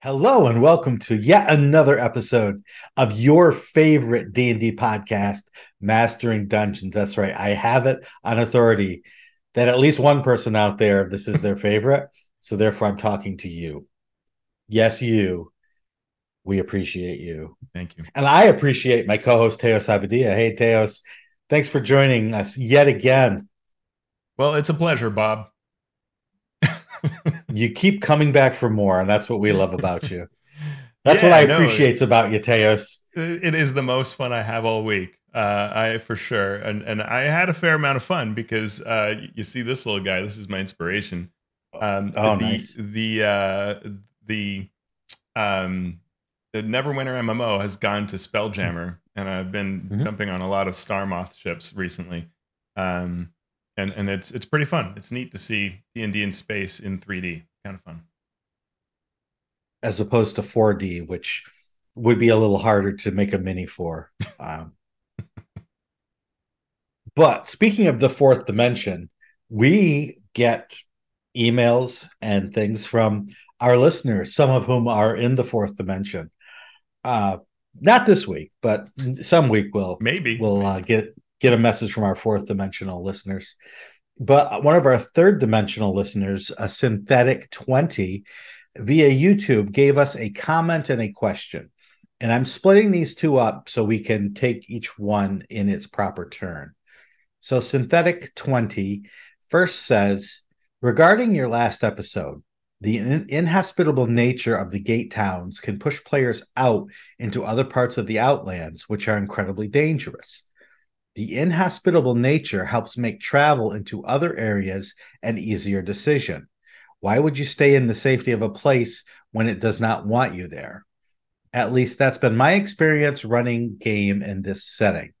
Hello and welcome to yet another episode of your favorite D&D podcast, Mastering Dungeons. That's right. I have it on authority that at least one person out there this is their favorite. So therefore I'm talking to you. Yes, you. We appreciate you. Thank you. And I appreciate my co-host Teos Abadia. Hey Teos, thanks for joining us yet again. Well, it's a pleasure, Bob you keep coming back for more, and that's what we love about you. That's yeah, what I no, appreciate about you, Teos. It is the most fun I have all week. Uh, I for sure, and and I had a fair amount of fun because uh, you see this little guy. This is my inspiration. Um, oh, the, nice. The uh, the um, the Neverwinter MMO has gone to Spelljammer, and I've been mm-hmm. jumping on a lot of Starmoth ships recently. Um, and and it's it's pretty fun. It's neat to see D and D in space in 3D. Kind of fun. As opposed to 4D, which would be a little harder to make a mini for. Um, but speaking of the fourth dimension, we get emails and things from our listeners, some of whom are in the fourth dimension. Uh, not this week, but some week we'll maybe we'll uh, get get a message from our fourth dimensional listeners. But one of our third dimensional listeners, a synthetic 20, via YouTube, gave us a comment and a question. And I'm splitting these two up so we can take each one in its proper turn. So, Synthetic 20 first says Regarding your last episode, the in- inhospitable nature of the gate towns can push players out into other parts of the outlands, which are incredibly dangerous. The inhospitable nature helps make travel into other areas an easier decision. Why would you stay in the safety of a place when it does not want you there? At least that's been my experience running game in this setting.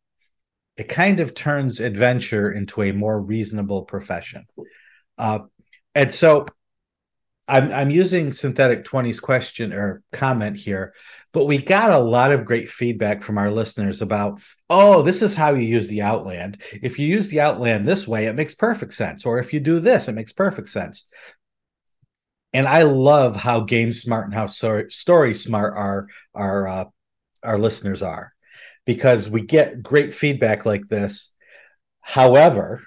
It kind of turns adventure into a more reasonable profession. Uh, and so I'm, I'm using synthetic 20's question or comment here but we got a lot of great feedback from our listeners about, oh, this is how you use the Outland. If you use the Outland this way, it makes perfect sense. Or if you do this, it makes perfect sense. And I love how game smart and how story smart our our uh, our listeners are, because we get great feedback like this. However,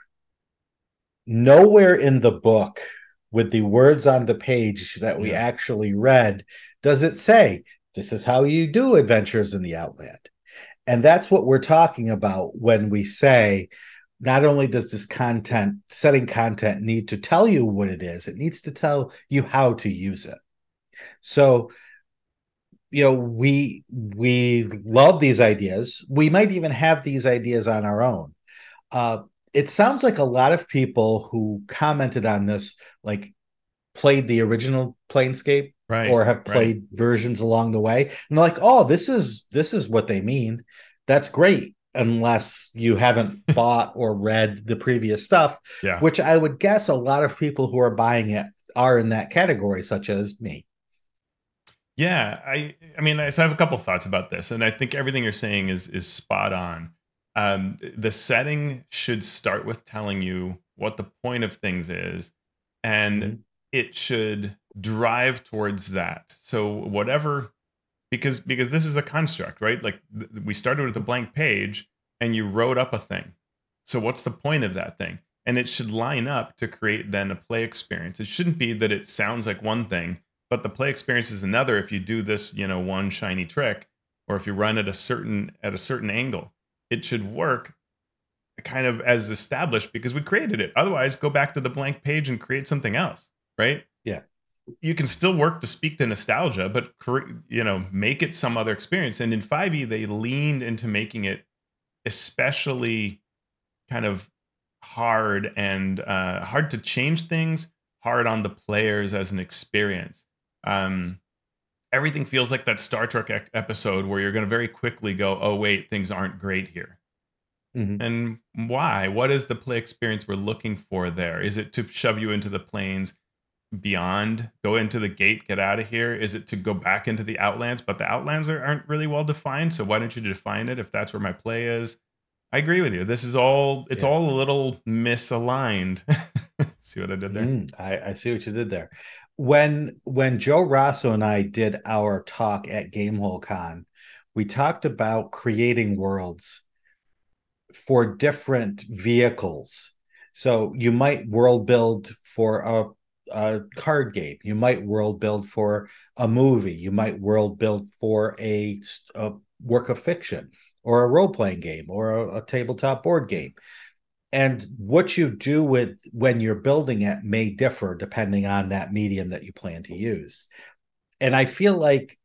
nowhere in the book with the words on the page that we yeah. actually read does it say this is how you do adventures in the Outland. And that's what we're talking about when we say not only does this content, setting content, need to tell you what it is, it needs to tell you how to use it. So, you know, we we love these ideas. We might even have these ideas on our own. Uh, it sounds like a lot of people who commented on this, like played the original Planescape right, or have played right. versions along the way and they're like oh this is this is what they mean that's great unless you haven't bought or read the previous stuff yeah. which i would guess a lot of people who are buying it are in that category such as me yeah i i mean so i have a couple thoughts about this and i think everything you're saying is is spot on um, the setting should start with telling you what the point of things is and mm-hmm it should drive towards that. So whatever because because this is a construct, right? Like th- we started with a blank page and you wrote up a thing. So what's the point of that thing? And it should line up to create then a play experience. It shouldn't be that it sounds like one thing, but the play experience is another if you do this, you know, one shiny trick or if you run at a certain at a certain angle. It should work kind of as established because we created it. Otherwise, go back to the blank page and create something else right? Yeah. You can still work to speak to nostalgia, but you know, make it some other experience. And in 5e, they leaned into making it especially kind of hard and uh, hard to change things, hard on the players as an experience. Um, everything feels like that Star Trek e- episode where you're going to very quickly go, oh, wait, things aren't great here. Mm-hmm. And why? What is the play experience we're looking for there? Is it to shove you into the planes? beyond go into the gate get out of here is it to go back into the outlands but the outlands are, aren't really well defined so why don't you define it if that's where my play is i agree with you this is all it's yeah. all a little misaligned see what i did there mm, I, I see what you did there when when Joe Raso and I did our talk at Gamehole Con, we talked about creating worlds for different vehicles. So you might world build for a, a card game. You might world build for a movie. You might world build for a, a work of fiction or a role playing game or a, a tabletop board game and what you do with when you're building it may differ depending on that medium that you plan to use. And i feel like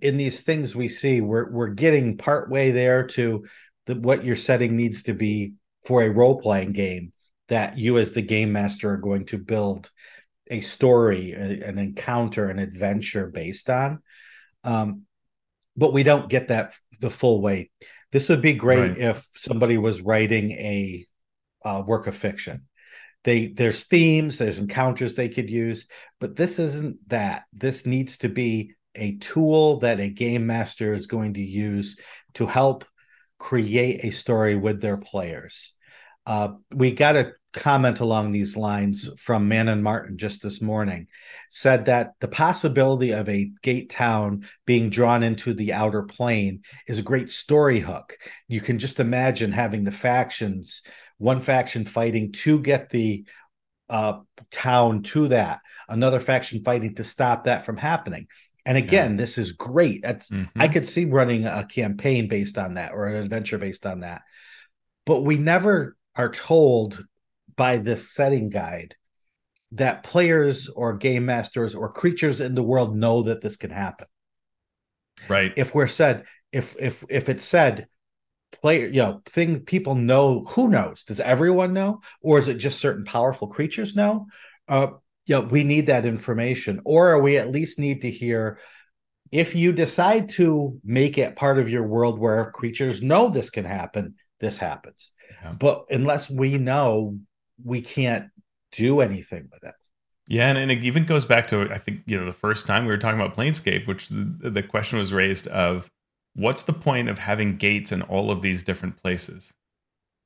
in these things we see we're we're getting part way there to the, what your setting needs to be for a role playing game that you as the game master are going to build a story an encounter an adventure based on. Um, but we don't get that the full way this would be great right. if somebody was writing a uh, work of fiction. They there's themes, there's encounters they could use, but this isn't that. This needs to be a tool that a game master is going to use to help create a story with their players. Uh, we got a comment along these lines from Manon Martin just this morning. Said that the possibility of a gate town being drawn into the outer plane is a great story hook. You can just imagine having the factions, one faction fighting to get the uh, town to that, another faction fighting to stop that from happening. And again, yeah. this is great. Mm-hmm. I could see running a campaign based on that or an adventure based on that. But we never are told by this setting guide that players or game masters or creatures in the world know that this can happen. Right. If we're said, if if if it's said, player, you know, thing people know, who knows? Does everyone know, or is it just certain powerful creatures know? Uh, you know, we need that information, or we at least need to hear if you decide to make it part of your world where creatures know this can happen, this happens. Yeah. But unless we know, we can't do anything with it. Yeah, and, and it even goes back to I think you know the first time we were talking about Planescape, which the, the question was raised of what's the point of having gates in all of these different places?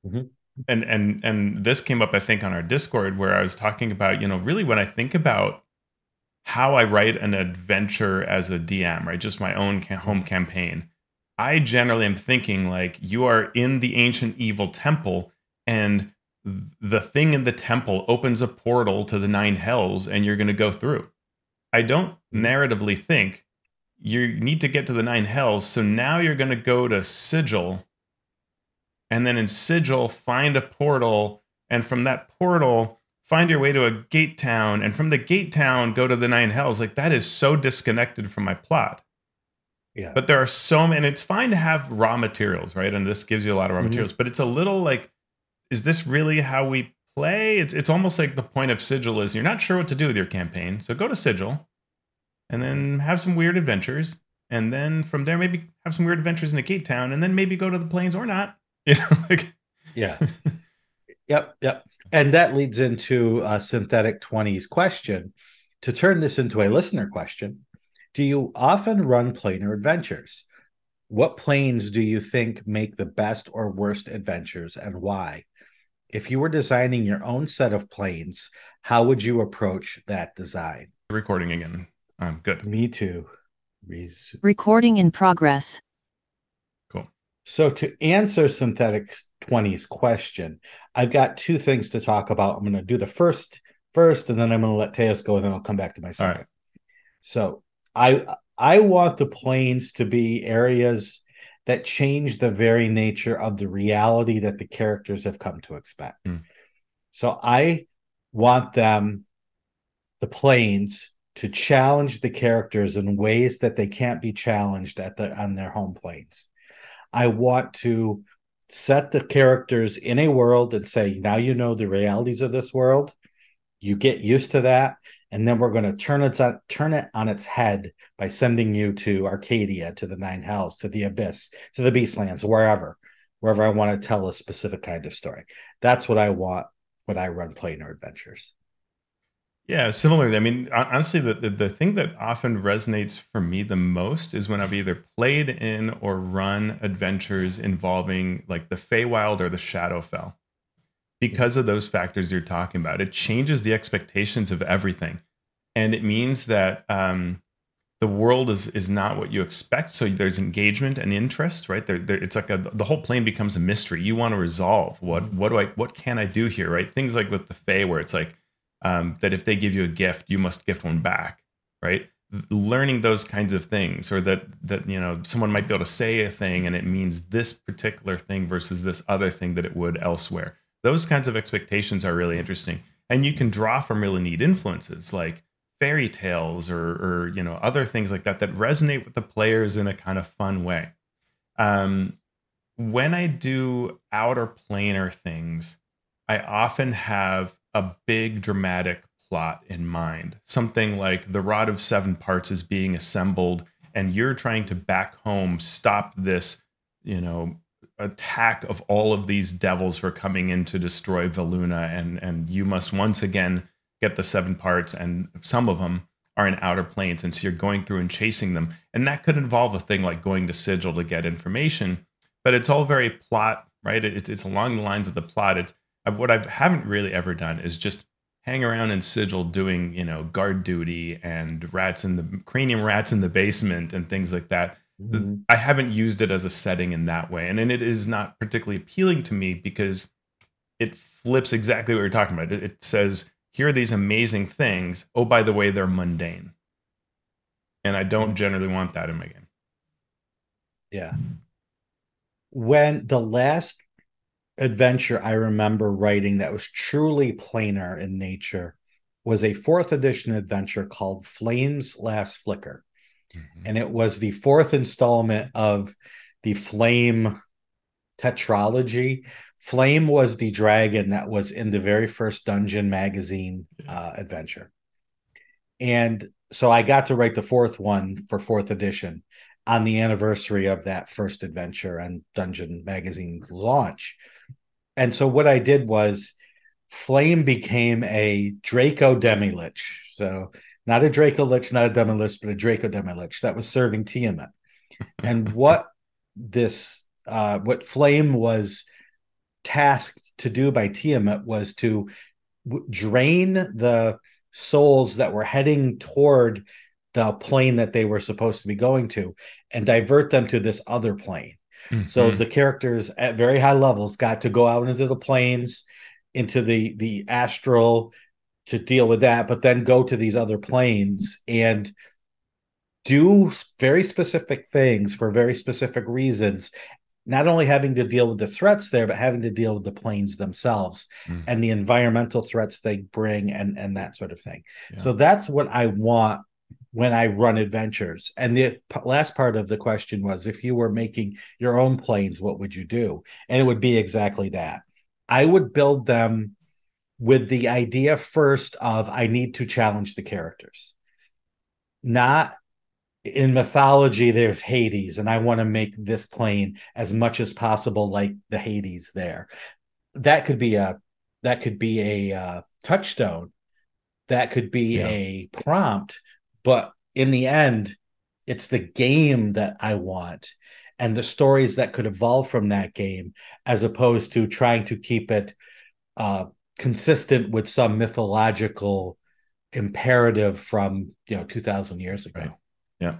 Mm-hmm. And and and this came up I think on our Discord where I was talking about you know really when I think about how I write an adventure as a DM, right? Just my own home campaign. I generally am thinking like you are in the ancient evil temple and the thing in the temple opens a portal to the nine hells and you're going to go through. I don't mm-hmm. narratively think you need to get to the nine hells. So now you're going to go to Sigil and then in Sigil find a portal and from that portal find your way to a gate town and from the gate town go to the nine hells. Like that is so disconnected from my plot. Yeah. But there are so many, and it's fine to have raw materials, right? And this gives you a lot of raw mm-hmm. materials, but it's a little like is this really how we play? It's it's almost like the point of Sigil is you're not sure what to do with your campaign, so go to Sigil, and then have some weird adventures, and then from there maybe have some weird adventures in a gate town, and then maybe go to the plains or not. You know, like yeah. Yep, yep. And that leads into a synthetic 20s question. To turn this into a listener question, do you often run planar adventures? What planes do you think make the best or worst adventures and why? If you were designing your own set of planes, how would you approach that design? Recording again. I'm good. Me too. Res- Recording in progress. Cool. So to answer Synthetic 20's question, I've got two things to talk about. I'm going to do the first first, and then I'm going to let Teos go, and then I'll come back to my second. Right. So I I want the planes to be areas that change the very nature of the reality that the characters have come to expect. Mm. So I want them, the planes, to challenge the characters in ways that they can't be challenged at the on their home planes. I want to set the characters in a world and say, now you know the realities of this world. You get used to that and then we're going to turn it on, turn it on its head by sending you to Arcadia, to the Nine Hells, to the Abyss, to the Beastlands, wherever, wherever I want to tell a specific kind of story. That's what I want when I run planar adventures. Yeah, similarly. I mean, honestly, the, the, the thing that often resonates for me the most is when I've either played in or run adventures involving like the Feywild or the Shadowfell mm-hmm. because of those factors you're talking about. It changes the expectations of everything. And it means that um, the world is is not what you expect. So there's engagement and interest, right? There, there, it's like a, the whole plane becomes a mystery. You want to resolve what what do I what can I do here, right? Things like with the Fae, where it's like um, that if they give you a gift, you must gift one back, right? Learning those kinds of things, or that that you know someone might be able to say a thing and it means this particular thing versus this other thing that it would elsewhere. Those kinds of expectations are really interesting, and you can draw from really neat influences like fairy tales or, or you know other things like that that resonate with the players in a kind of fun way. Um, when I do outer planar things, I often have a big dramatic plot in mind. Something like the rod of seven parts is being assembled, and you're trying to back home stop this, you know, attack of all of these devils who are coming in to destroy Valuna, and and you must once again get the seven parts, and some of them are in outer planes, and so you're going through and chasing them, and that could involve a thing like going to Sigil to get information, but it's all very plot, right? It's it's along the lines of the plot. It's what I haven't really ever done is just hang around in Sigil doing, you know, guard duty and rats in the cranium rats in the basement and things like that. Mm-hmm. I haven't used it as a setting in that way, and, and it is not particularly appealing to me because it flips exactly what you're talking about. It, it says here are these amazing things. Oh, by the way, they're mundane. And I don't generally want that in my game. Yeah. When the last adventure I remember writing that was truly planar in nature was a fourth edition adventure called Flames Last Flicker. Mm-hmm. And it was the fourth installment of the Flame tetralogy Flame was the dragon that was in the very first Dungeon magazine uh, adventure. And so I got to write the fourth one for fourth edition on the anniversary of that first adventure and Dungeon magazine launch. And so what I did was Flame became a Draco Demilich. So not a Draco Lich, not a Demilich, but a Draco Demilich that was serving Tiamat. and what this uh, what Flame was tasked to do by Tiamat was to w- drain the souls that were heading toward the plane that they were supposed to be going to and divert them to this other plane. Mm-hmm. So the characters at very high levels got to go out into the planes, into the the astral to deal with that, but then go to these other planes and do very specific things for very specific reasons not only having to deal with the threats there, but having to deal with the planes themselves mm. and the environmental threats they bring and and that sort of thing. Yeah. So that's what I want when I run adventures. And the last part of the question was if you were making your own planes, what would you do? And it would be exactly that. I would build them with the idea first of I need to challenge the characters. Not in mythology there's hades and i want to make this plane as much as possible like the hades there that could be a that could be a uh, touchstone that could be yeah. a prompt but in the end it's the game that i want and the stories that could evolve from that game as opposed to trying to keep it uh, consistent with some mythological imperative from you know 2000 years ago right. Yeah.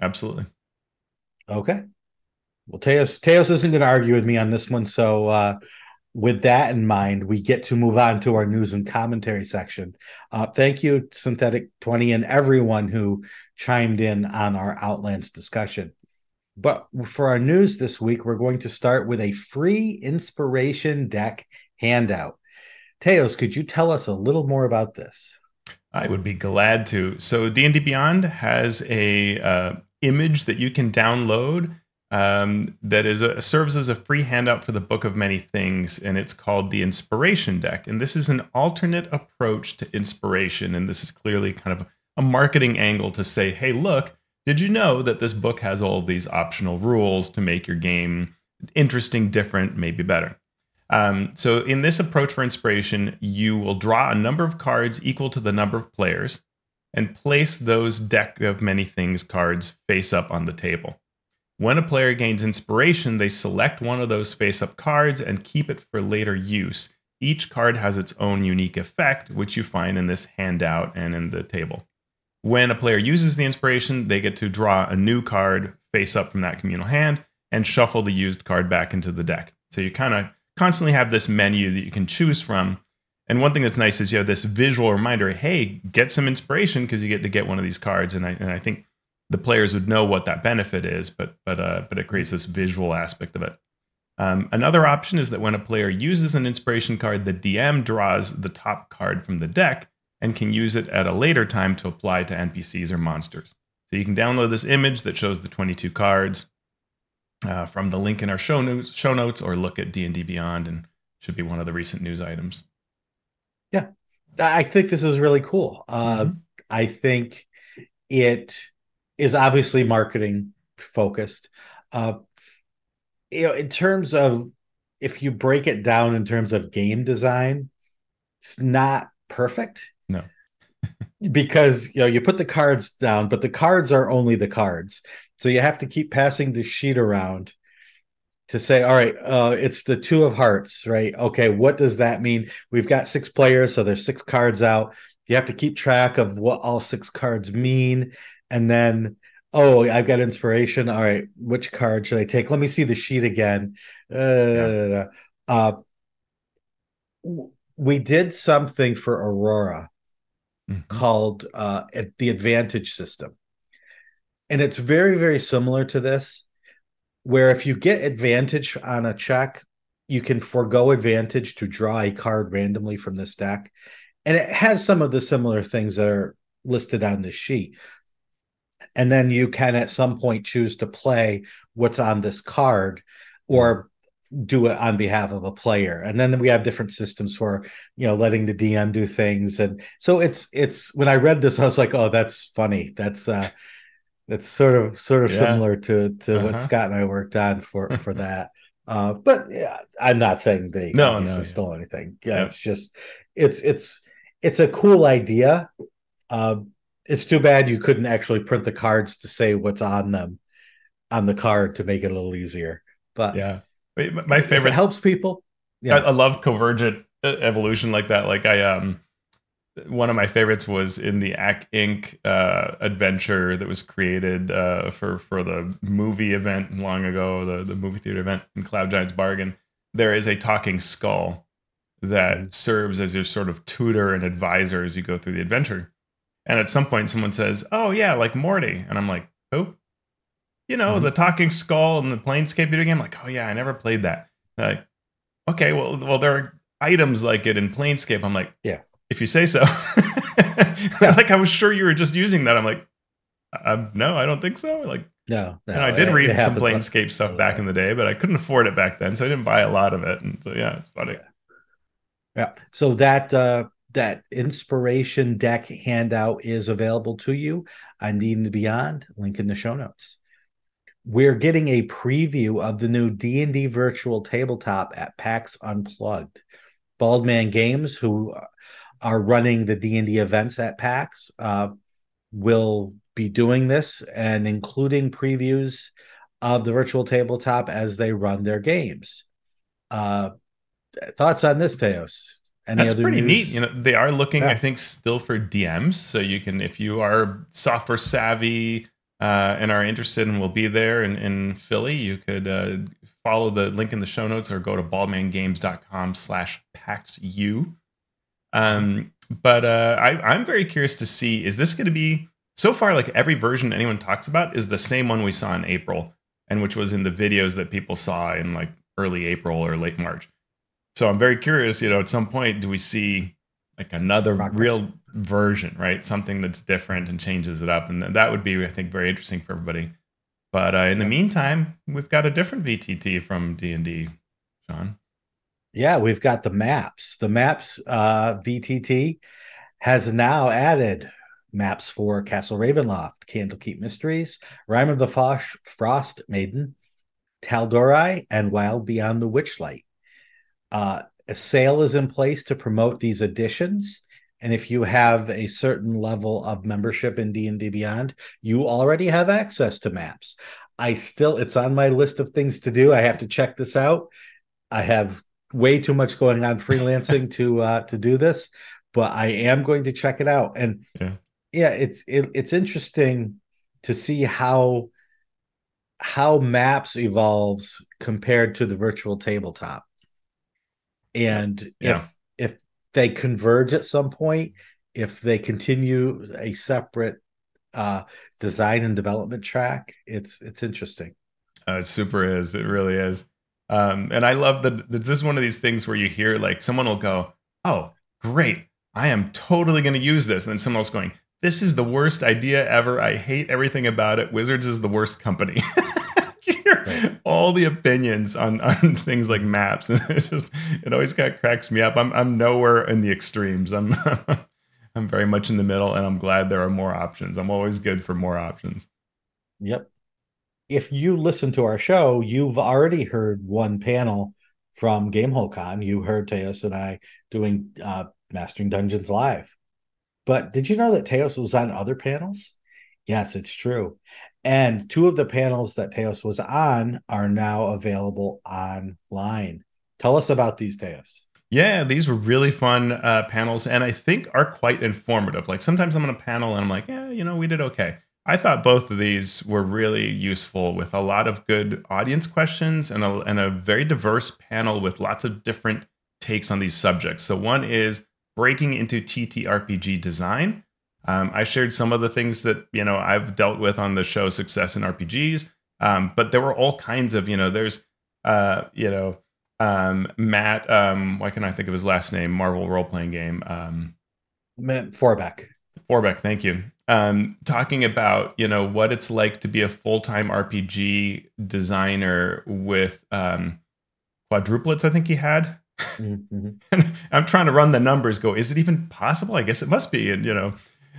Absolutely. Okay. Well, Teos Teos isn't going to argue with me on this one, so uh, with that in mind, we get to move on to our news and commentary section. Uh, thank you, Synthetic Twenty, and everyone who chimed in on our Outlands discussion. But for our news this week, we're going to start with a free inspiration deck handout. Teos, could you tell us a little more about this? I would be glad to. So D&D Beyond has a uh, image that you can download um, that is a, serves as a free handout for the Book of Many Things, and it's called the Inspiration Deck. And this is an alternate approach to inspiration, and this is clearly kind of a marketing angle to say, hey, look, did you know that this book has all these optional rules to make your game interesting, different, maybe better? Um, so in this approach for inspiration, you will draw a number of cards equal to the number of players and place those deck of many things cards face up on the table. When a player gains inspiration, they select one of those face up cards and keep it for later use, each card has its own unique effect, which you find in this handout and in the table. When a player uses the inspiration, they get to draw a new card face up from that communal hand and shuffle the used card back into the deck. So you kind of constantly have this menu that you can choose from. And one thing that's nice is you have this visual reminder hey, get some inspiration because you get to get one of these cards. And I, and I think the players would know what that benefit is, but, but, uh, but it creates this visual aspect of it. Um, another option is that when a player uses an inspiration card, the DM draws the top card from the deck and can use it at a later time to apply to NPCs or monsters. So you can download this image that shows the 22 cards uh, from the link in our show notes, show notes, or look at D&D Beyond, and should be one of the recent news items. Yeah, I think this is really cool. Uh, mm-hmm. I think it is obviously marketing focused. Uh, you know, in terms of if you break it down in terms of game design, it's not perfect. Because you know you put the cards down, but the cards are only the cards. So you have to keep passing the sheet around to say, all right, uh, it's the two of hearts, right? Okay, what does that mean? We've got six players, so there's six cards out. You have to keep track of what all six cards mean, and then oh, I've got inspiration. All right, which card should I take? Let me see the sheet again. Uh, yeah. uh, we did something for Aurora mm-hmm. called uh, the Advantage System. And it's very, very similar to this, where if you get advantage on a check, you can forego advantage to draw a card randomly from this deck. And it has some of the similar things that are listed on this sheet. And then you can at some point choose to play what's on this card or do it on behalf of a player and then we have different systems for you know letting the dm do things and so it's it's when i read this i was like oh that's funny that's uh it's sort of sort of yeah. similar to to uh-huh. what Scott and I worked on for for that. Uh, but yeah, I'm not saying they no, obviously no, stole yeah. anything. Yeah, yeah, it's just it's it's it's a cool idea. Uh, it's too bad you couldn't actually print the cards to say what's on them on the card to make it a little easier. But yeah, my favorite helps people. Yeah, I, I love convergent evolution like that. Like I um one of my favorites was in the Acq Inc. Uh, adventure that was created uh, for for the movie event long ago, the the movie theater event in Cloud Giant's Bargain. There is a talking skull that mm-hmm. serves as your sort of tutor and advisor as you go through the adventure. And at some point, someone says, "Oh yeah, like Morte," and I'm like, "Who?" You know, mm-hmm. the talking skull and the Planescape video game. Like, oh yeah, I never played that. Like, okay, well, well, there are items like it in Planescape. I'm like, yeah if you say so. like I was sure you were just using that. I'm like, uh, no, I don't think so. Like, no, no and I did read some Planescape stuff back in the day, but I couldn't afford it back then, so I didn't buy a lot of it. And so yeah, it's funny. Yeah. yeah. So that uh, that inspiration deck handout is available to you on D&D Beyond. Link in the show notes. We're getting a preview of the new D&D virtual tabletop at PAX Unplugged. Baldman Games, who are running the D&D events at PAX uh, will be doing this and including previews of the virtual tabletop as they run their games. Uh, thoughts on this, Teos? Any That's pretty news? neat. You know, they are looking, yeah. I think, still for DMs. So you can, if you are software savvy uh, and are interested and will be there in, in Philly, you could uh, follow the link in the show notes or go to baldmangames.com slash PAXU um, but uh, I, I'm very curious to see is this going to be so far like every version anyone talks about is the same one we saw in April and which was in the videos that people saw in like early April or late March. So I'm very curious, you know, at some point do we see like another Progress. real version, right? Something that's different and changes it up, and that would be, I think, very interesting for everybody. But uh, in the meantime, we've got a different VTT from D and D, Sean. Yeah, we've got the maps. The maps uh, VTT has now added maps for Castle Ravenloft, Candlekeep Mysteries, Rime of the Fosh, Frost Maiden, Tal'Dorei, and Wild Beyond the Witchlight. Uh, a sale is in place to promote these additions. And if you have a certain level of membership in D&D Beyond, you already have access to maps. I still, it's on my list of things to do. I have to check this out. I have way too much going on freelancing to uh, to do this, but I am going to check it out. And Yeah. yeah, it's it, it's interesting to see how how maps evolves compared to the virtual tabletop. And Yeah. if if they converge at some point, if they continue a separate uh, design and development track, it's it's interesting. Uh, it super is. It really is. Um, and I love that this is one of these things where you hear like someone will go, "Oh, great! I am totally going to use this," and then someone else going, "This is the worst idea ever. I hate everything about it. Wizards is the worst company." Hear Right. all the opinions on on things like maps, and it just it always kind of cracks me up. I'm I'm nowhere in the extremes. I'm I'm very much in the middle, and I'm glad there are more options. I'm always good for more options. Yep. If you listen to our show, you've already heard one panel from GameholeCon. You heard Teos and I doing uh, Mastering Dungeons live. But did you know that Teos was on other panels? Yes, it's true. And two of the panels that Teos was on are now available online. Tell us about these, Teos. Yeah, these were really fun uh, panels, and I think are quite informative. Like sometimes I'm on a panel and I'm like, yeah, you know, we did okay. I thought both of these were really useful with a lot of good audience questions and a, and a very diverse panel with lots of different takes on these subjects. So one is breaking into TTRPG design. Um, I shared some of the things that you know I've dealt with on the show Success in RPGs, um, but there were all kinds of you know there's uh, you know um, Matt um, why can I think of his last name Marvel role playing game um, Man, Forbeck. Forbeck, thank you. Um, talking about you know what it's like to be a full time RPG designer with um, quadruplets. I think he had. Mhm. And I'm trying to run the numbers. Go, is it even possible? I guess it must be. And you know,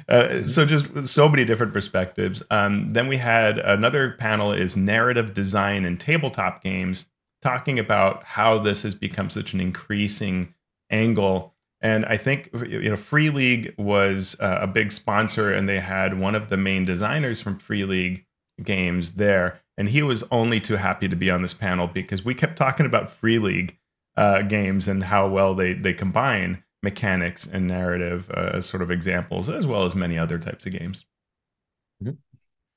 uh, so just so many different perspectives. Um, then we had another panel is narrative design and tabletop games, talking about how this has become such an increasing angle. And I think you know Free League was uh, a big sponsor, and they had one of the main designers from Free League games there, and he was only too happy to be on this panel because we kept talking about Free League uh, games and how well they they combine mechanics and narrative uh, as sort of examples, as well as many other types of games.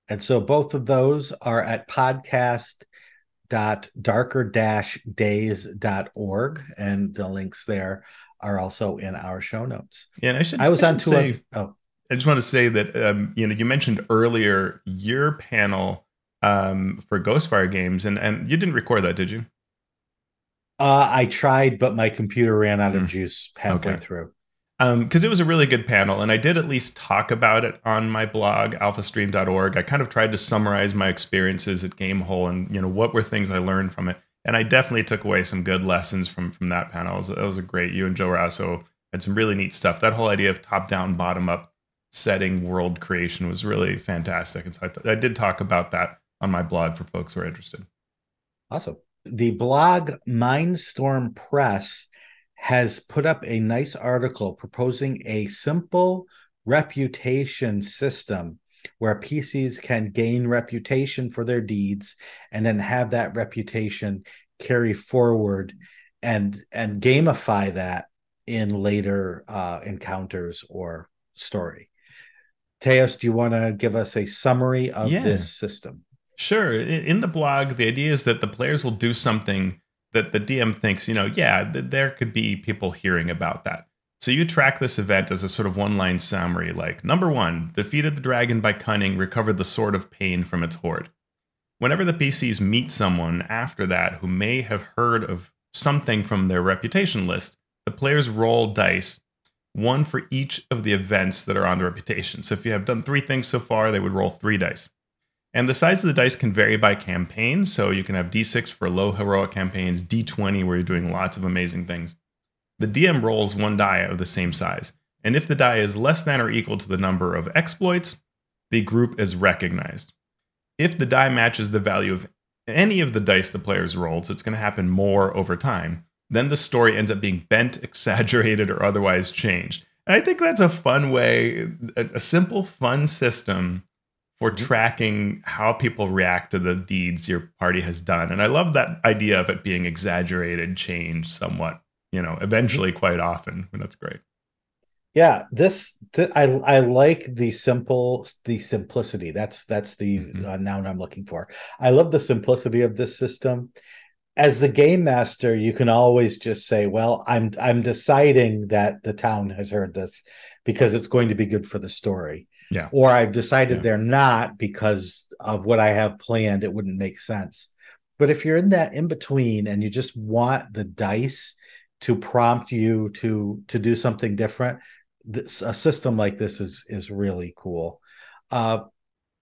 And so both of those are at podcast.darker-days.org, and the links there are also in our show notes. And I should I was I on two say, other. Oh, I just want to say that um, you know you mentioned earlier your panel um, for Ghostfire games, and and you didn't record that, did you? Uh, I tried, but my computer ran out of Hmm. juice halfway Okay. through. because it was a really good panel, and I did at least talk about it on my blog, alphastream.org. I kind of tried to summarize my experiences at Gamehole and you know what were things I learned from it, and I definitely took away some good lessons from from that panel. It was, it was a great. You and Joe Raso had some really neat stuff. That whole idea of top down, bottom up setting world creation was really fantastic, and so I, t- I did talk about that on my blog for folks who are interested. Awesome. The blog Mindstorm Press has put up a nice article proposing a simple reputation system where PCs can gain reputation for their deeds and then have that reputation carry forward and and gamify that in later uh, encounters or story. Teos, do you want to give us a summary of Yeah. this system? Sure. In the blog, the idea is that the players will do something that the DM thinks, you know, yeah, th- there could be people hearing about that. So you track this event as a sort of one line summary like, number one, defeated the dragon by cunning, recovered the sword of pain from its hoard. Whenever the PCs meet someone after that who may have heard of something from their reputation list, the players roll dice, one for each of the events that are on the reputation. So if you have done three things so far, they would roll three dice. And the size of the dice can vary by campaign. So you can have d6 for low heroic campaigns, d20 where you're doing lots of amazing things. The DM rolls one die of the same size. And if the die is less than or equal to the number of exploits, the group is recognized. If the die matches the value of any of the dice the players rolled, so it's going to happen more over time, then the story ends up being bent, exaggerated, or otherwise changed. And I think that's a fun way, a, simple, fun system for tracking how people react to the deeds your party has done. And I love that idea of it being exaggerated, changed somewhat, you know, eventually quite often. And that's great. Yeah, this th- I I like the simple the simplicity. That's that's the Mhm. uh, noun I'm looking for. I love the simplicity of this system. As the game master, you can always just say, "Well, I'm I'm deciding that the town has heard this because it's going to be good for the story." Yeah. Or I've decided Yeah. they're not because of what I have planned. It wouldn't make sense. But if you're in that in between and you just want the dice to prompt you to to do something different, this a system like this is is really cool. Uh,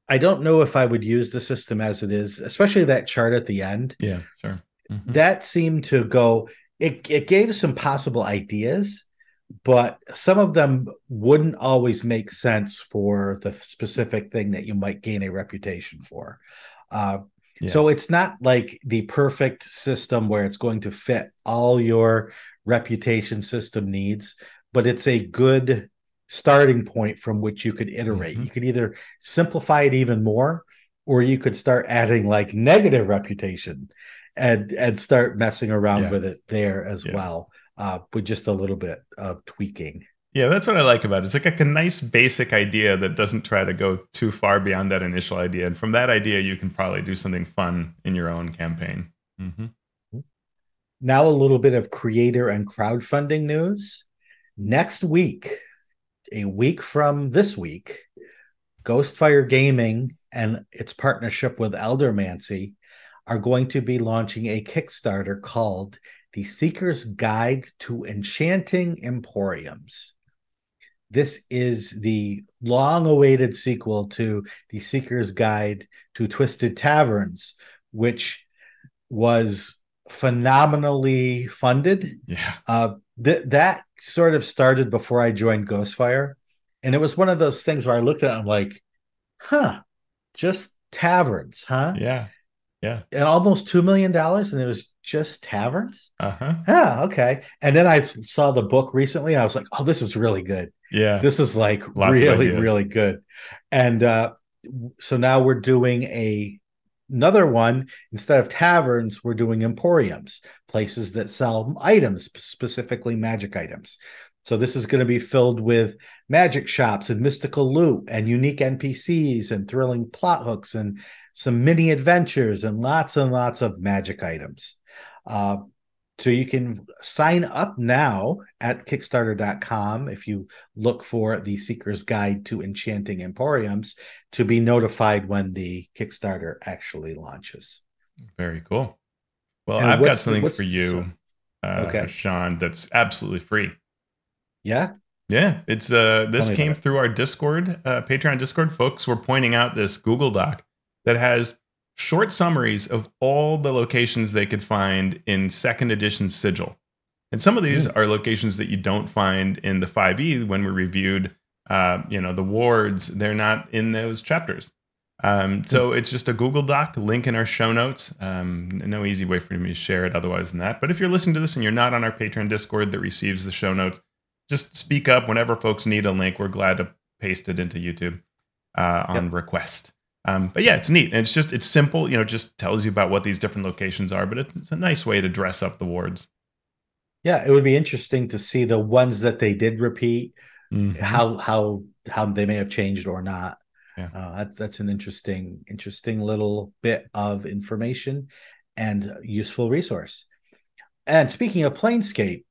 I don't know if I would use the system as it is, especially that chart at the end. Yeah, sure. Mhm. That seemed to go. It it gave some possible ideas, but some of them wouldn't always make sense for the specific thing that you might gain a reputation for. Uh, Yeah. So it's not like the perfect system where it's going to fit all your reputation system needs, but it's a good starting point from which you could iterate. Mhm. You could either simplify it even more, or you could start adding like negative reputation and and start messing around Yeah. with it there as Yeah. well, uh, with just a little bit of tweaking. Yeah, that's what I like about it. It's like a nice basic idea that doesn't try to go too far beyond that initial idea. And from that idea, you can probably do something fun in your own campaign. hmm Now, a little bit of creator and crowdfunding news. Next week, a week from this week, Ghostfire Gaming and its partnership with Eldermancy are going to be launching a Kickstarter called The Seeker's Guide to Enchanting Emporiums. This is the long awaited sequel to The Seeker's Guide to Twisted Taverns, which was phenomenally funded. Yeah. Uh, th- that sort of started before I joined Ghostfire. And it was one of those things where I looked at it, and I'm like, huh, just taverns, huh? Yeah. Yeah. And almost $2 million, and it was just taverns? Uh huh. Yeah, okay. And then I saw the book recently, and I was like, oh, this is really good. Yeah. This is like Lots really, really good. And uh, so now we're doing a another one instead of taverns we're doing emporiums places that sell items specifically magic items so this is going to be filled with magic shops and mystical loot and unique npcs and thrilling plot hooks and some mini adventures and lots and lots of magic items uh, so you can sign up now at kickstarter.com if you look for the seeker's guide to enchanting emporiums to be notified when the kickstarter actually launches Very cool. Well, And I've got something for you, uh, Okay. Sean, that's absolutely free. yeah Yeah, it's uh this came through our Discord, uh, Patreon Discord. Folks were pointing out this Google Doc that has short summaries of all the locations they could find in second edition Sigil. And some of these Hmm. are locations that you don't find in the 5e when we reviewed uh, you know, the wards, they're not in those chapters. Um, so it's just a Google Doc, link in our show notes. Um, no easy way for me to share it otherwise than that. But if you're listening to this and you're not on our Patreon Discord that receives the show notes, just speak up whenever folks need a link. We're glad to paste it into YouTube uh, on request. Um, but yeah, it's neat. And it's just it's simple. You know, just tells you about what these different locations are. But it's, it's a nice way to dress up the wards. yeah it would be interesting to see the ones that they did repeat Mhm. how how how they may have changed or not Yeah. uh, that's that's an interesting interesting little bit of information and useful resource and speaking of planescape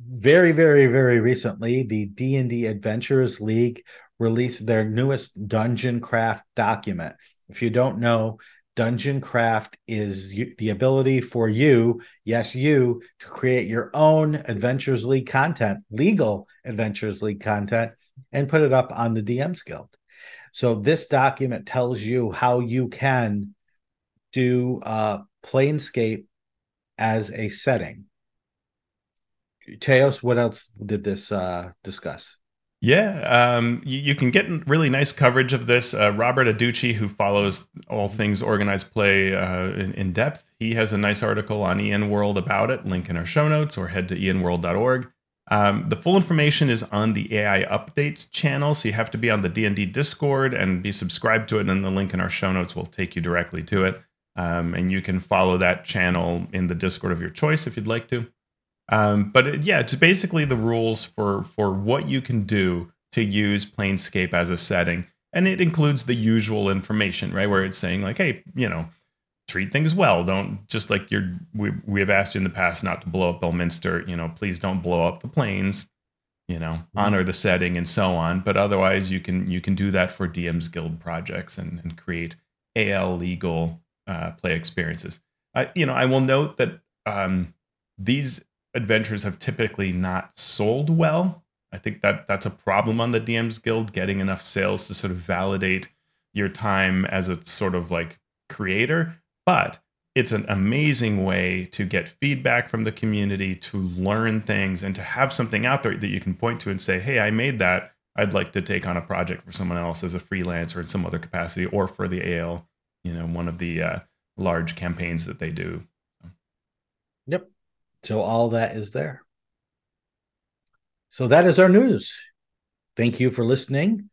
very very very recently the d&d adventurers league released their newest dungeon craft document. If you don't know dungeon craft is the ability for you yes you to create your own adventures league content legal adventures league content and put it up on the dms guild. So this document tells you how you can do uh, planescape as a setting. Teos, what else did this uh, discuss? Yeah, um, you, you can get really nice coverage of this. Uh, Robert Adducci, who follows all things organized play uh, in, in depth, he has a nice article on Ian World about it. Link in our show notes or head to ianworld.org. Um, the full information is on the AL updates channel, so you have to be on the D&D Discord and be subscribed to it. And then the link in our show notes will take you directly to it. Um, and you can follow that channel in the Discord of your choice if you'd like to. Um, but it, yeah, it's basically the rules for for what you can do to use Planescape as a setting, and it includes the usual information, right? Where it's saying like, hey, you know, treat things well. Don't just like you're we we have asked you in the past not to blow up Elminster. You know, please don't blow up the planes. You know, mm-hmm. honor the setting and so on. But otherwise, you can you can do that for DM's Guild projects and, and create AL legal uh, play experiences. I, you know, I will note that um, these adventures have typically not sold well. I think that that's a problem on the DMs Guild getting enough sales to sort of validate your time as a sort of like creator, but it's an amazing way to get feedback from the community, to learn things, and to have something out there that you can point to and say, "Hey, I made that. I'd like to take on a project for someone else as a freelancer in some other capacity, or for the AL, you know, one of the uh, large campaigns that they do." So all that is there. So that is our news. Thank you for listening.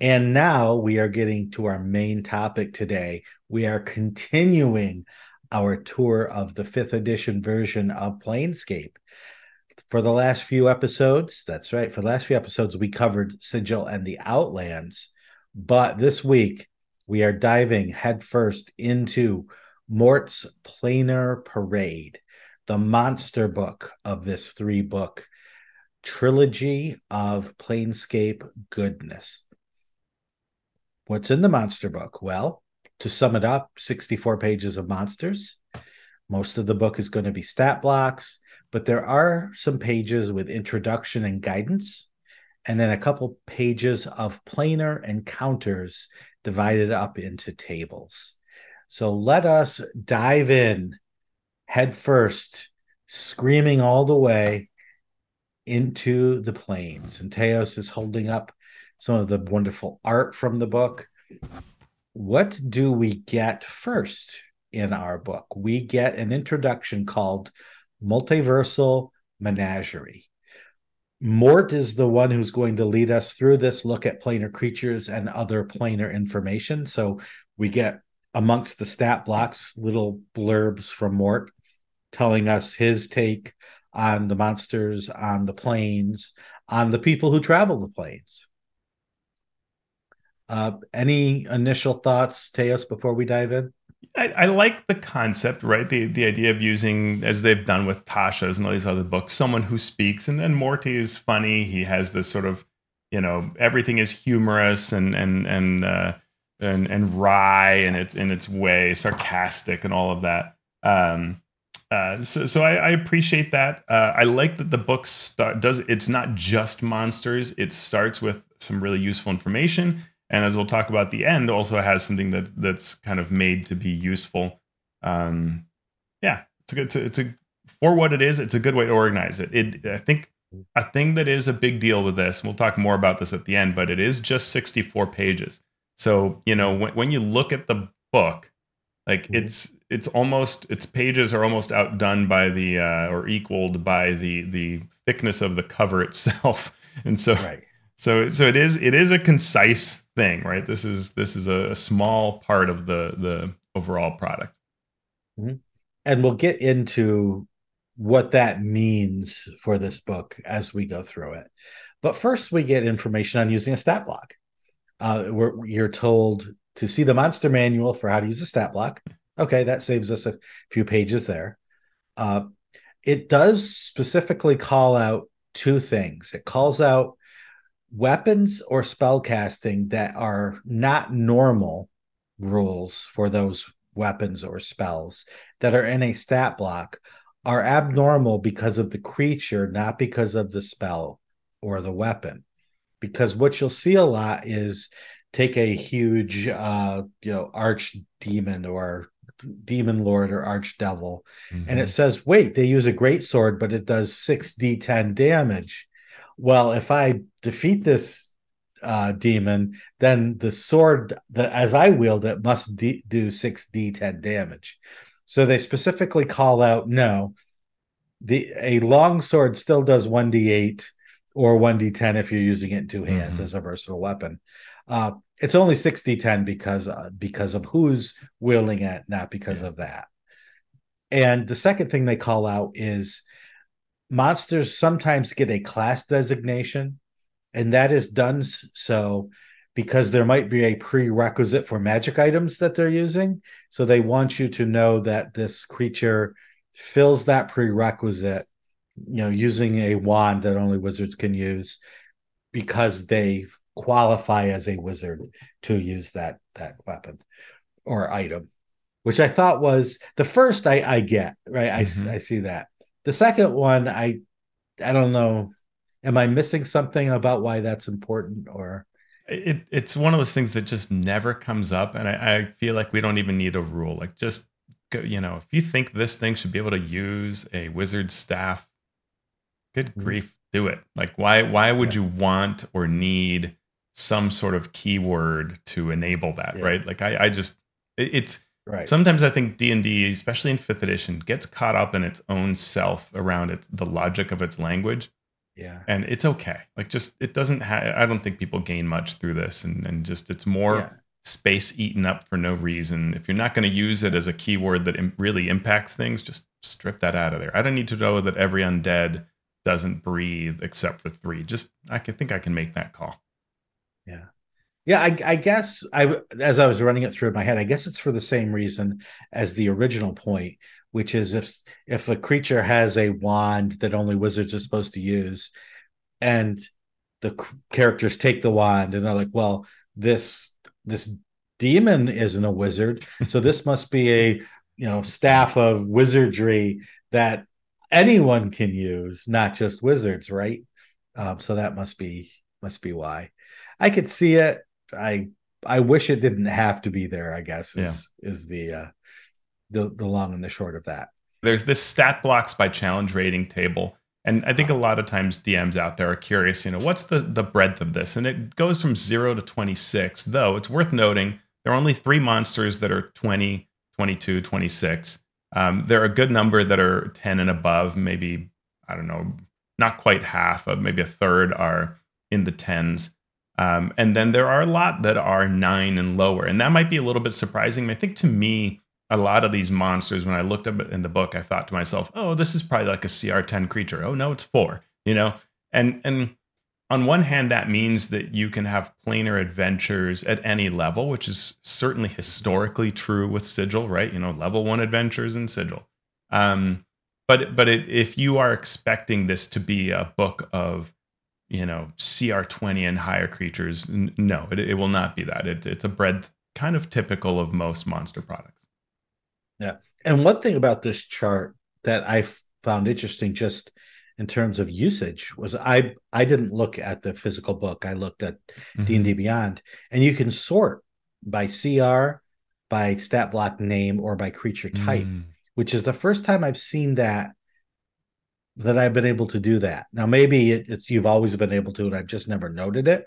And now we are getting to our main topic today. We are continuing our tour of the fifth edition version of Planescape. For the last few episodes, that's right, for the last few episodes, we covered Sigil and the Outlands. But this week, we are diving headfirst into Morte's Planar Parade the monster book of this three book trilogy of Planescape goodness. What's in the monster book? Well, to sum it up, 64 pages of monsters. Most of the book is going to be stat blocks, but there are some pages with introduction and guidance, and then a couple pages of planar encounters divided up into tables. So let us dive in head first, screaming all the way into the planes. And Teos is holding up some of the wonderful art from the book. What do we get first in our book? We get an introduction called Multiversal Menagerie. Morte is the one who's going to lead us through this look at planar creatures and other planar information. So we get amongst the stat blocks little blurbs from Morte telling us his take on the monsters, on the planes, on the people who travel the planes. Uh, any initial thoughts, Teos, before we dive in? I, I, like the concept, right? The the idea of using, as they've done with Tasha's and all these other books, someone who speaks, and then Morte is funny. He has this sort of, you know, everything is humorous and and and uh, and and wry in its in its way, sarcastic and all of that. Um, uh, so, so I, I, appreciate that. Uh, I like that the book start, does. It's not just monsters. It starts with some really useful information, and as we'll talk about the end, also has something that that's kind of made to be useful. Um, yeah, it's a good. It's a, it's a for what it is. It's a good way to organize it. It. I think a thing that is a big deal with this. we'll talk more about this at the end, but it is just 64 pages. So you know when when you look at the book like mm-hmm. it's it's almost its pages are almost outdone by the uh, or equaled by the the thickness of the cover itself. And so right. so so it is it is a concise thing, right? This is this is a, a small part of the the overall product. Mm-hmm. And we'll get into what that means for this book as we go through it. But first, we get information on using a stat block. Uh, you're told to see the monster manual for how to use a stat block. Okay, that saves us a few pages there. Uh, it does specifically call out two things. It calls out weapons or spell casting that are not normal rules for those weapons or spells that are in a stat block are abnormal because of the creature, not because of the spell or the weapon. Because what you'll see a lot is take a huge uh you know arch demon or demon lord or arch devil. Mm-hmm. and it says wait they use a great sword but it does 6d10 damage. Well if i defeat this uh, demon then the sword that as i wield it must d- do 6d10 damage. So they specifically call out no the a long sword still does 1d8 or 1d10 if you're using it in two hands Mhm. as a versatile weapon. Uh, it's only 6d10 because uh, because of who's wielding it, not because Yeah. of that. And the second thing they call out is monsters sometimes get a class designation, and that is done so because there might be a prerequisite for magic items that they're using. So they want you to know that this creature fills that prerequisite, you know, using a wand that only wizards can use because they qualify as a wizard to use that that weapon or item which I thought was the first I, I get, right? I, Mhm. I see that. The second one, I I don't know. Am I missing something about why that's important or it it's one of those things that just never comes up and I, I feel like we don't even need a rule like just go, you know if you think this thing should be able to use a wizard staff good Mhm. grief do it like why why would Yeah. you want or need some sort of keyword to enable that Yeah. right like i i just it, it's right? sometimes i think d&d especially in fifth edition gets caught up in its own self around its the logic of its language yeah. and it's okay. Like just it doesn't have. I don't think people gain much through this, and and just it's more Yeah. space eaten up for no reason. If you're not going to use it as a keyword that Im- really impacts things, just strip that out of there. I don't need to know that every undead doesn't breathe except for three. Just I can think I can make that call. Yeah. Yeah, I, I guess I as I was running it through my head, I guess it's for the same reason as the original point, which is if if a creature has a wand that only wizards are supposed to use, and the characters take the wand and they're like, well, this this demon isn't a wizard, so this must be a you know staff of wizardry that anyone can use, not just wizards, right? Um, so that must be must be why. I could see it. I I wish it didn't have to be there. I guess is is the uh, the the long and the short of that. There's this stat blocks by challenge rating table. And I think a lot of times DMs out there are curious, you know, what's the, the breadth of this? And it goes from 0 to 26, though it's worth noting there are only three monsters that are 20, 22, 26. Um, there are a good number that are 10 and above, maybe, I don't know, not quite half, of maybe a third are in the 10s. Um, and then there are a lot that are 9 and lower. And that might be a little bit surprising. I think to me, a lot of these monsters, when I looked up in the book, I thought to myself, "Oh, this is probably like a CR10 creature." Oh no, it's four. You know, and and on one hand, that means that you can have planar adventures at any level, which is certainly historically true with Sigil, right? You know, level one adventures in Sigil. Um, but but it, if you are expecting this to be a book of you know CR20 and higher creatures, n- no, it, it will not be that. It, it's a breadth kind of typical of most monster products. Yeah. And one thing about this chart that I found interesting just in terms of usage was I I didn't look at the physical book. I looked at Mhm. D&D Beyond and you can sort by CR, by stat block name or by creature type, Mm. which is the first time I've seen that that I've been able to do that. Now maybe it, it's you've always been able to and I've just never noted it.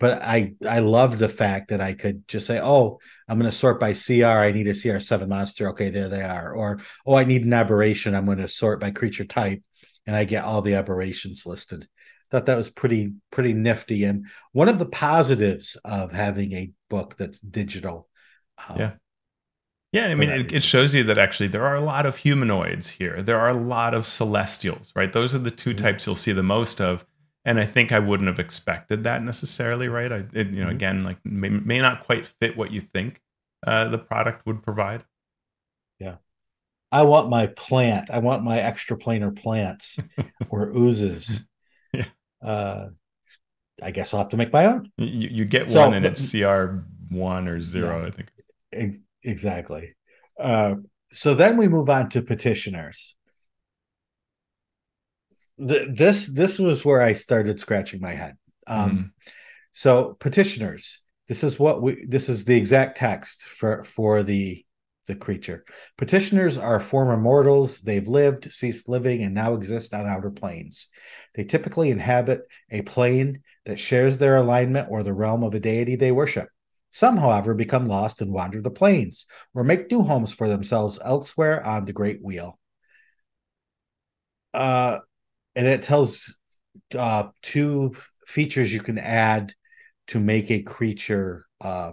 But I I love the fact that I could just say, oh, I'm going to sort by CR. I need a CR7 monster. Okay, there they are. Or oh, I need an aberration. I'm going to sort by creature type, and I get all the aberrations listed. Thought that was pretty pretty nifty, and one of the positives of having a book that's digital. Um, Yeah. Yeah, I mean, it, it shows you that actually there are a lot of humanoids here. There are a lot of celestials, right? Those are the 2 Mhm. types you'll see the most of. And I think I wouldn't have expected that necessarily, right? I, it, you know, Mhm. again, like may, may not quite fit what you think uh, the product would provide. I want my plant. I want my extra planar plants or oozes. Yeah. Uh, I guess I'll have to make my own. You, you get So, one and it's CR one or zero, I think. Ex- exactly. Uh, so then we move on to petitioners. Th- this this was where I started scratching my head. Um, So petitioners, this is what we this is the exact text for for the the creature. Petitioners are former mortals. They've lived, ceased living, and now exist on outer planes. They typically inhabit a plane that shares their alignment or the realm of a deity they worship. Some, however, become lost and wander the planes, or make new homes for themselves elsewhere on the Great Wheel. uh, and it tells uh, two features you can add to make a creature uh,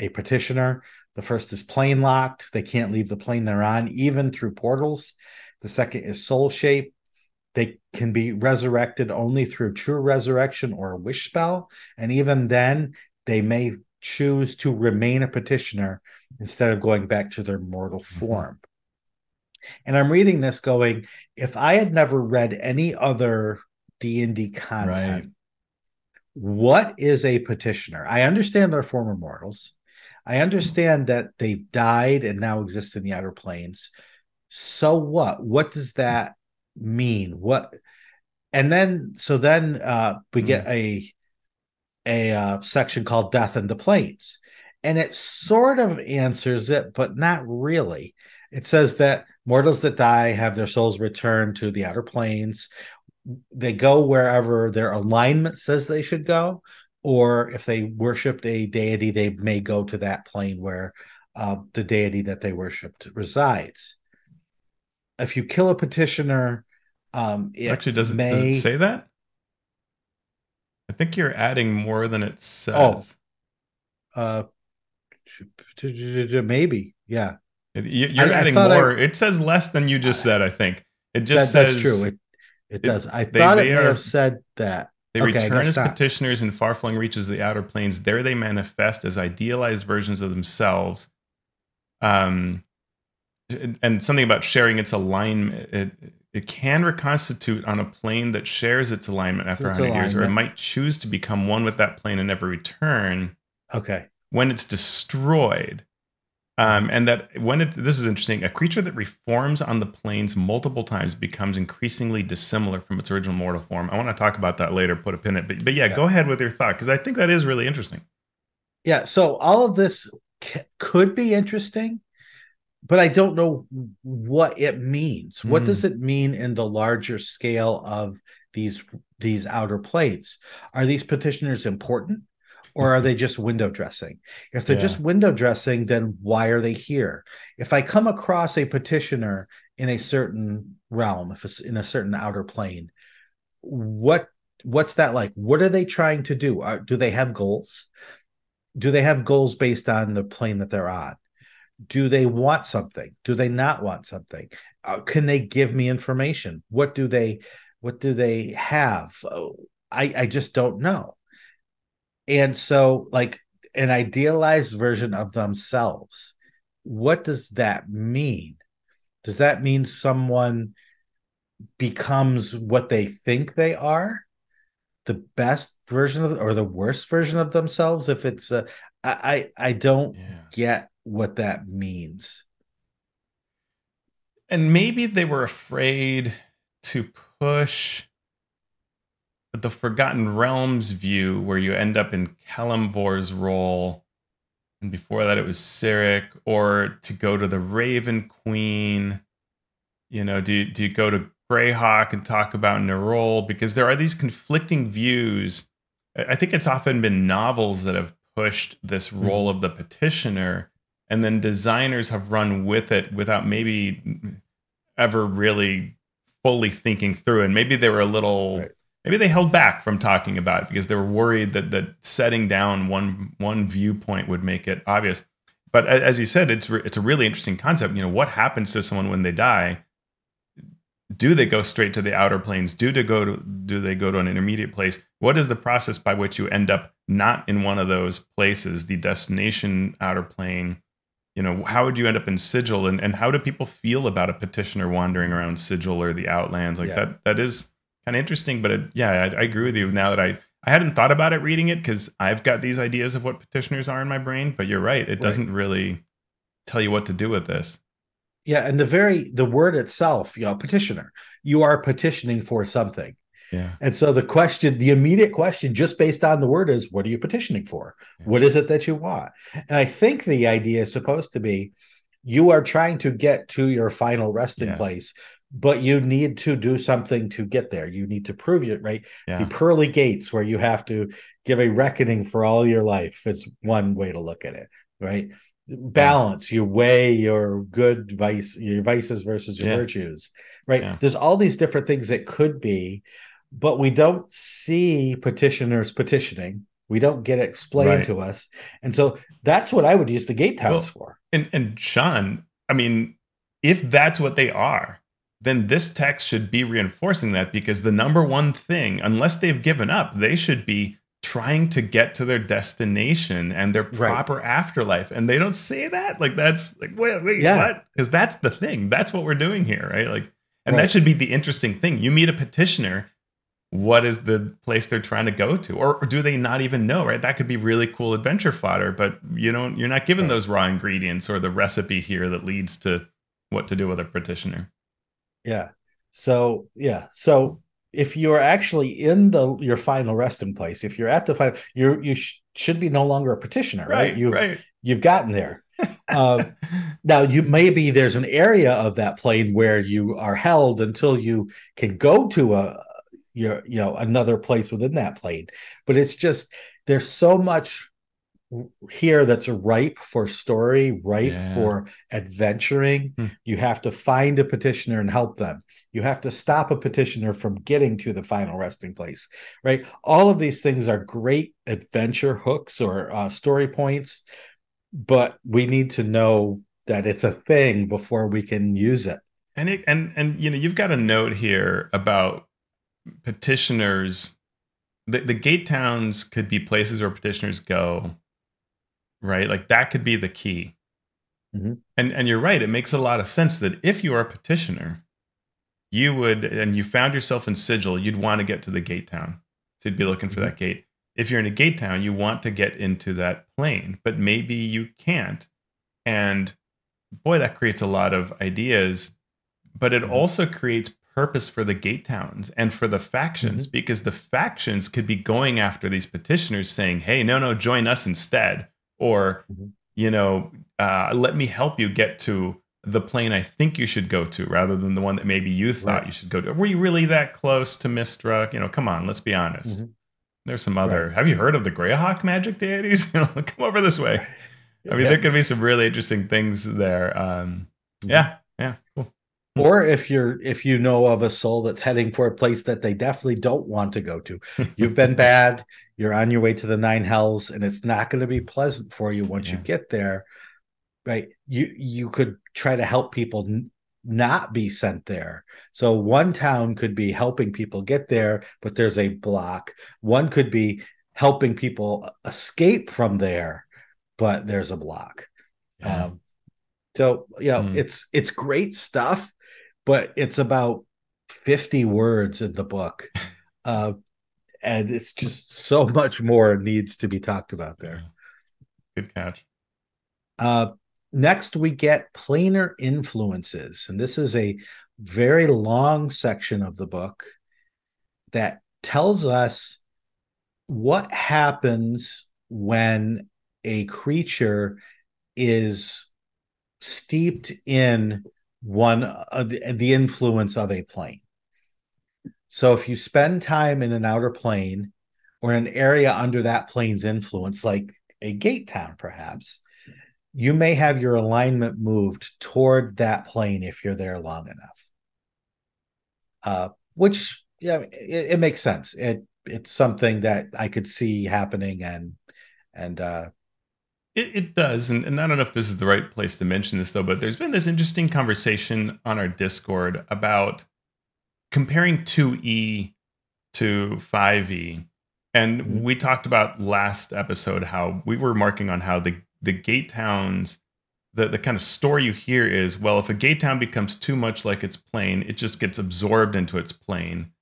a petitioner. The first is plane locked; they can't leave the plane they're on, even through portals. The second is soul shape. They can be resurrected only through true resurrection or a wish spell, and even then, they may choose to remain a petitioner instead of going back to their mortal mm-hmm. form. And I'm reading this going, if I had never read any other D&D content, right. what is a petitioner? I understand they're former mortals. I understand that they've died and now exist in the outer planes. So what? What does that mean? What? And then, so then uh, we mm. get a a uh, section called "Death and the Planes," and it sort of answers it, but not really. It says that mortals that die have their souls returned to the outer planes. They go wherever their alignment says they should go, or if they worshipped a deity, they may go to that plane where uh, the deity that they worshipped resides. If you kill a petitioner, um, it actually does it, may... does it say that? I think you're adding more than it says. Oh, uh, maybe, yeah. You're I, adding I more. I, it says less than you just said. I think it just that, says that's true. It, it does. I they, thought it may are, have said that. They okay, return as petitioners in far-flung reaches of the outer planes. There they manifest as idealized versions of themselves. Um, and something about sharing its alignment. It, it can reconstitute on a plane that shares its alignment after its 100 alignment. years, or it might choose to become one with that plane and never return. Okay. When it's destroyed, um, and that when it this is interesting, a creature that reforms on the planes multiple times becomes increasingly dissimilar from its original mortal form. I want to talk about that later, put a pin in it. But, but yeah, yeah. go ahead with your thought because I think that is really interesting. Yeah. So all of this c- could be interesting, but I don't know what it means. Mm. What hmm. does it mean in the larger scale of these these outer planes? Are these petitioners important? Or are they just window dressing? If they're yeah. just window dressing, then why are they here? If I come across a petitioner in a certain realm, if it's in a certain outer plane, what what's that like? What are they trying to do? Are, do they have goals? Do they have goals based on the plane that they're on? Do they want something? Do they not want something? Uh, can they give me information? What do they what do they have? Oh, I, I just don't know and so like an idealized version of themselves what does that mean? Does that mean someone becomes what they think they are? The best version of or the worst version of themselves? If it's a i i don't yeah. get what that means. And maybe they were afraid to push the Forgotten Realms view, where you end up in Kelemvor's role, and before that it was Cyric, or to go to the Raven Queen. You know, do do you go to Greyhawk and talk about Nerull? Because there are these conflicting views. I think it's often been novels that have pushed this hmm. role mm-hmm. of the petitioner, and then designers have run with it without maybe ever really fully thinking through. And maybe they were a little right maybe they held back from talking about it because they were worried that that setting down one one viewpoint would make it obvious. But as you said, it's re- it's a really interesting concept. You know, what happens to someone when they die? Do they go straight to the outer planes? Do they go to do they go to an intermediate place? What is the process by which you end up not in one of those places, the destination outer plane? You know, how would you end up in Sigil, and, and how do people feel about a petitioner wandering around Sigil or the Outlands? Like yeah. that that is kind of interesting. But it, yeah, I, I, agree with you now that I I hadn't thought about it reading it because I've got these ideas of what petitioners are in my brain. But you're right, it doesn't really tell you what to do with this. Yeah, and the very the word itself, you know, petitioner, you are petitioning for something. Yeah. And so the question, the immediate question, just based on the word, is what are you petitioning for? Yeah. What is it that you want? And I think the idea is supposed to be you are trying to get to your final resting yes. place but you need to do something to get there. You need to prove it, right? Yeah. The pearly gates where you have to give a reckoning for all your life is one way to look at it, right? balance you weigh your good vice your vices versus your Yeah. virtues right Yeah. there's all these different things that could be but we don't see petitioners petitioning we don't get it explained Right. to us and so that's what i would use the gate towns Well, for And and Shawn, I mean, if that's what they are, then this text should be reinforcing that because the number one thing, unless they've given up, they should be trying to get to their destination and their Right. proper afterlife. And they don't say that. Like that's like wait, wait, Yeah. what? Because that's the thing. That's what we're doing here, right? Like and Right. that should be the interesting thing. You meet a petitioner, what is the place they're trying to go to or, or do they not even know right that could be really cool adventure fodder but you don't you're not given Right. those raw ingredients or the recipe here that leads to what to do with a petitioner Yeah. So yeah. So if you're actually in the your final resting place, if you're at the final, you you sh- should be no longer a petitioner, right? You've right you've gotten there. Uh, now you maybe there's an area of that plane where you are held until you can go to a your you know another place within that plane. But it's just there's so much here that's ripe for story, ripe Yeah. for adventuring. Hmm. You have to find a petitioner and help them. You have to stop a petitioner from getting to the final resting place, right? All of these things are great adventure hooks or uh, story points, but we need to know that it's a thing before we can use it. and it, and and you know you've got a note here about petitioners the, the gate towns could be places where petitioners go right like that could be the key Mhm. and and you're right it makes a lot of sense that if you are a petitioner you would and you found yourself in sigil you'd want to get to the gate town so you'd be looking for Mhm. that gate if you're in a gate town you want to get into that plane but maybe you can't and boy that creates a lot of ideas but it Mhm. also creates purpose for the gate towns and for the factions because the factions could be going after these petitioners saying hey no no join us instead or Mhm. you know uh, let me help you get to the plane i think you should go to rather than the one that maybe you thought Right. you should go to were you really that close to Mystra you know come on let's be honest Mhm. there's some other Right. have you heard of the greyhawk magic deities you know come over this way i mean Yeah. there could be some really interesting things there um, Mhm. yeah yeah cool Or if you're if you know of a soul that's heading for a place that they definitely don't want to go to. You've been bad, you're on your way to the nine hells, and it's not going to be pleasant for you once you get there. Right. You you could try to help people n- not be sent there. So one town could be helping people get there, but there's a block. One could be helping people escape from there, but there's a block. Yeah. Um, so you know, Hmm. it's it's great stuff, but it's about 50 words in the book. Uh, and it's just so much more needs to be talked about there. Good catch. Uh, next, we get planar influences. And this is a very long section of the book that tells us what happens when a creature is steeped in one of the, the influence of a plane. So if you spend time in an outer plane or an area under that plane's influence, like a gate town perhaps, you may have your alignment moved toward that plane if you're there long enough. Uh, which yeah, it, it makes sense. It it's something that I could see happening and and uh, It, it does, and, and I don't know if this is the right place to mention this though, but there's been this interesting conversation on our Discord about comparing 2E to 5E. And Mhm. we talked about last episode how we were marking on how the, the gate towns, the, the kind of story you hear is well, if a gate town becomes too much like its plane, it just gets absorbed into its plane.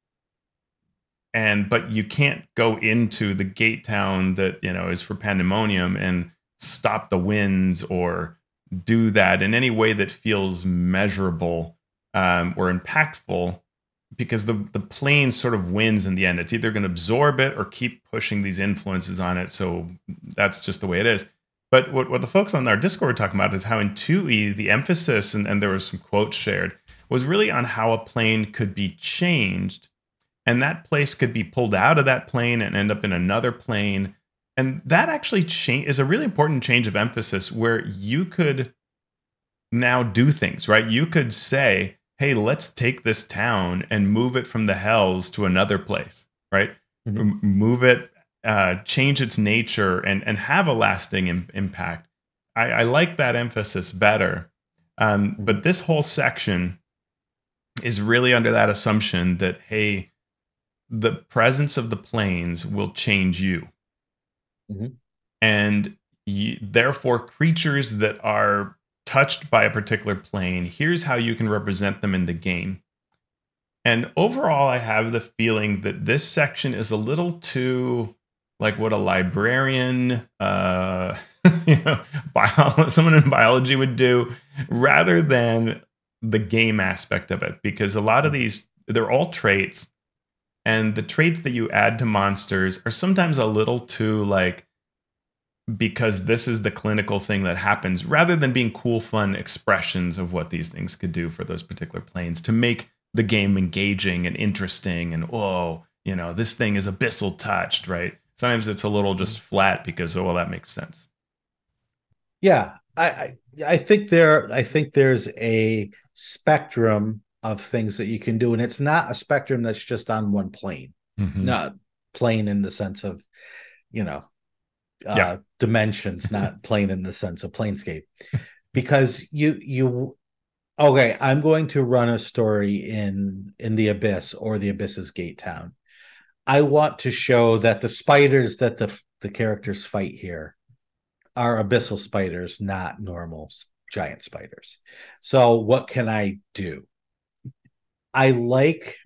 And but you can't go into the gate town that you know is for pandemonium and stop the winds or do that in any way that feels measurable um, or impactful because the the plane sort of wins in the end. It's either going to absorb it or keep pushing these influences on it. So that's just the way it is. But what, what the folks on our Discord were talking about is how in 2E, the emphasis, and, and there were some quotes shared, was really on how a plane could be changed. And that place could be pulled out of that plane and end up in another plane. And that actually change is a really important change of emphasis where you could now do things right? You could say hey let's take this town and move it from the hells to another place right? Mm-hmm. move it uh, change its nature and and have a lasting Im- impact. I, I, like that emphasis better. Um, mm-hmm. but this whole section is really under that assumption that hey the presence of the planes will change you Mm-hmm. And you, therefore, creatures that are touched by a particular plane, here's how you can represent them in the game. And overall, I have the feeling that this section is a little too like what a librarian, uh, you know, bio- someone in biology would do, rather than the game aspect of it. Because a lot of these, they're all traits, and the traits that you add to monsters are sometimes a little too like because this is the clinical thing that happens rather than being cool fun expressions of what these things could do for those particular planes to make the game engaging and interesting and oh you know this thing is abyssal touched right? Sometimes it's a little just mm-hmm. flat because oh well that makes sense. Yeah i i, I think there i think there's a spectrum of things that you can do. And it's not a spectrum that's just on one plane, mm-hmm. not plane in the sense of, you know, uh, yeah. dimensions, not plane in the sense of planescape. because you, you, okay, I'm going to run a story in, in the abyss or the abyss's gate town. I want to show that the spiders that the, the characters fight here are abyssal spiders, not normal giant spiders. So what can I do? I like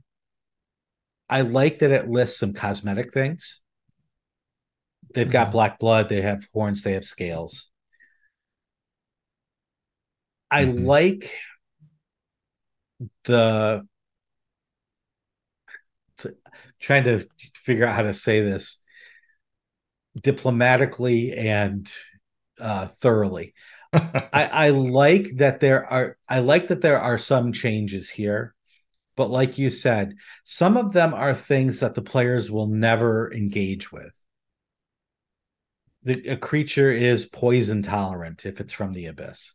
I like that it lists some cosmetic things. They've got mm-hmm. black blood, they have horns, they have scales. I mm-hmm. like the trying to figure out how to say this diplomatically and uh, thoroughly. I, I like that there are I like that there are some changes here but like you said, some of them are things that the players will never engage with. The, a creature is poison tolerant if it's from the abyss.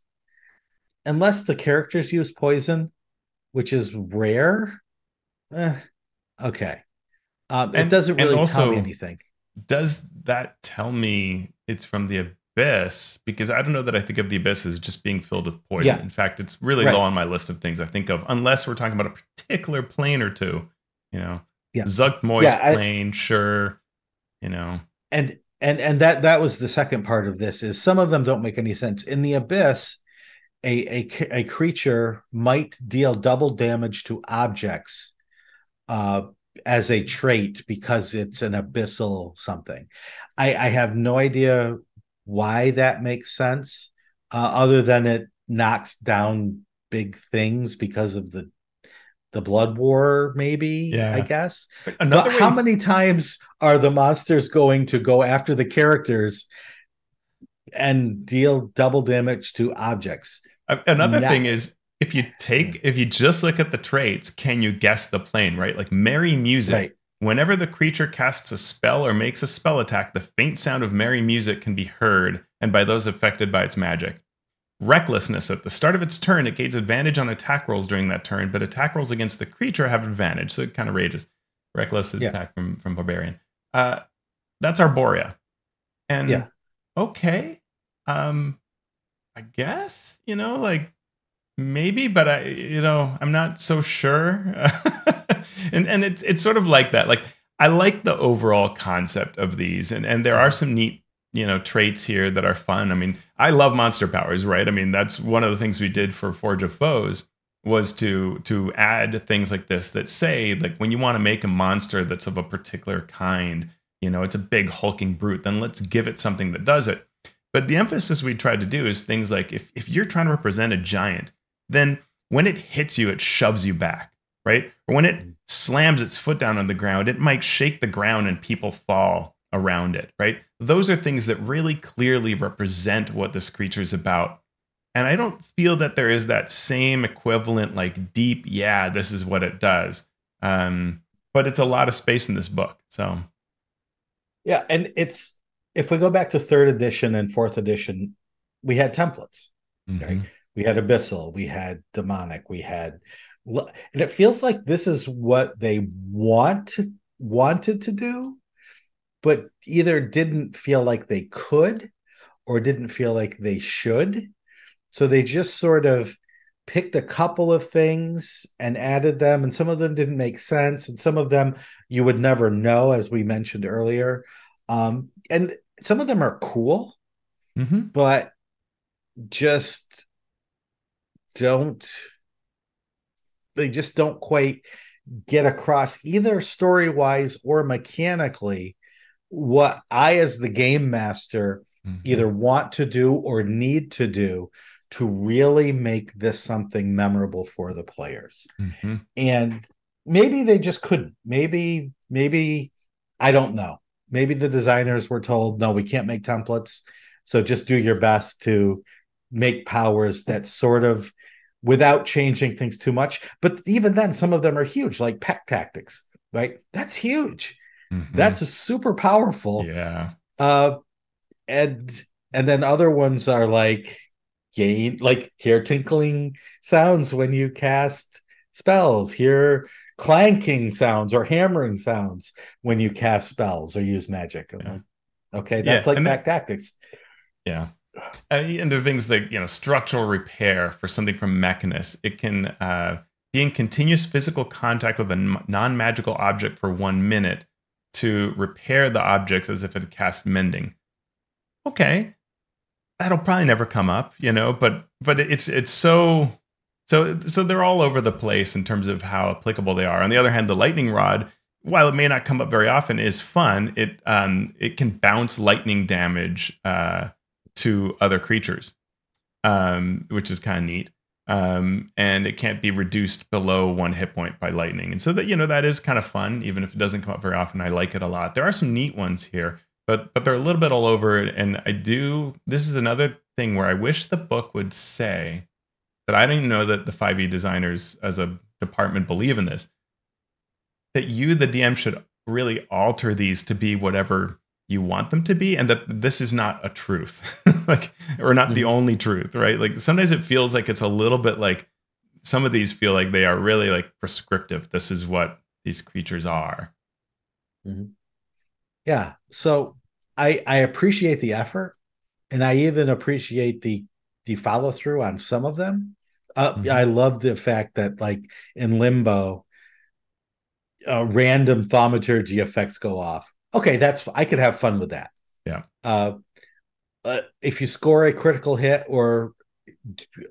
Unless the characters use poison, which is rare. Eh, okay. Um, and, it doesn't really also, tell me anything. Does that tell me it's from the abyss because I don't know that I think of the abyss as just being filled with poison. Yeah. In fact, it's really right. low on my list of things I think of, unless we're talking about a particular plane or two. You know, yeah. Zuggtmoy's yeah, plane, sure. You know, and and and that that was the second part of this is some of them don't make any sense. In the abyss, a a, a creature might deal double damage to objects. Uh, as a trait because it's an abyssal something. I, I have no idea why that makes sense, uh, other than it knocks down big things because of the the blood war maybe yeah. i guess Another but way... how many times are the monsters going to go after the characters and deal double damage to objects another Not... thing is if you take if you just look at the traits can you guess the plane right like merry music right. Whenever the creature casts a spell or makes a spell attack, the faint sound of merry music can be heard, and by those affected by its magic. Recklessness. At the start of its turn, it gains advantage on attack rolls during that turn, but attack rolls against the creature have advantage, so it kind of rages. Reckless yeah. attack from, from Barbarian. Uh, that's Arborea. And yeah. okay. Um, I guess, you know, like maybe, but I, you know, I'm not so sure. and and it's it's sort of like that. Like I like the overall concept of these, and and there are some neat you know traits here that are fun. I mean, I love monster powers, right? I mean, that's one of the things we did for Forge of Foes was to to add things like this that say like when you want to make a monster that's of a particular kind, you know, it's a big hulking brute, then let's give it something that does it. But the emphasis we tried to do is things like if if you're trying to represent a giant, then when it hits you, it shoves you back right? Or when it mm-hmm. slams its foot down on the ground, it might shake the ground and people fall around it, right? Those are things that really clearly represent what this creature is about. And I don't feel that there is that same equivalent, like deep, yeah, this is what it does. Um, but it's a lot of space in this book. So, yeah, and it's if we go back to third edition and fourth edition, we had templates. Mhm. Right. We had Abyssal, we had Demonic, we had, and it feels like this is what they want to, wanted to do, but either didn't feel like they could or didn't feel like they should. So they just sort of picked a couple of things and added them, and some of them didn't make sense, and some of them you would never know, as we mentioned earlier. Um, and some of them are cool, Mhm. but just don't they just don't quite get across either story wise or mechanically what I, as the game master, Mhm. either want to do or need to do to really make this something memorable for the players. Mhm. And maybe they just couldn't. Maybe, maybe, I don't know. Maybe the designers were told, no, we can't make templates. So just do your best to make powers that sort of without changing things too much. But even then, some of them are huge, like pack tactics, right? That's huge. Mhm. That's super powerful. yeah. Uh, and and then other ones are like gain, like hear tinkling sounds when you cast spells, hear clanking sounds or hammering sounds when you cast spells or use magic. Yeah. okay, that's Yeah, like pack tactics. Yeah. Uh, and there are things like, you know, structural repair for something from Mechanus. It can uh, be in continuous physical contact with a non magical object for one minute to repair the objects as if it cast mending. Okay. That'll probably never come up, you know, but but it's it's so so so they're all over the place in terms of how applicable they are. On the other hand, the lightning rod, while it may not come up very often, is fun. It um it can bounce lightning damage uh, to other creatures, um, which is kind of neat. Um, and it can't be reduced below one hit point by lightning. And so that you know that is kind of fun, even if it doesn't come up very often. I like it a lot. There are some neat ones here, but but they're a little bit all over. And I do. This is another thing where I wish the book would say but I don't know that the 5e designers as a department believe in this. That you, the DM, should really alter these to be whatever you want them to be and that this is not a truth like or not the Mhm. only truth right like sometimes it feels like it's a little bit like some of these feel like they are really like prescriptive this is what these creatures are Yeah. So I I appreciate the effort, and I even appreciate the the follow through on some of them. Uh, Mhm. I love the fact that like in Limbo, uh, random thaumaturgy effects go off. Okay, that's I could have fun with that. Yeah. Uh, uh, if you score a critical hit or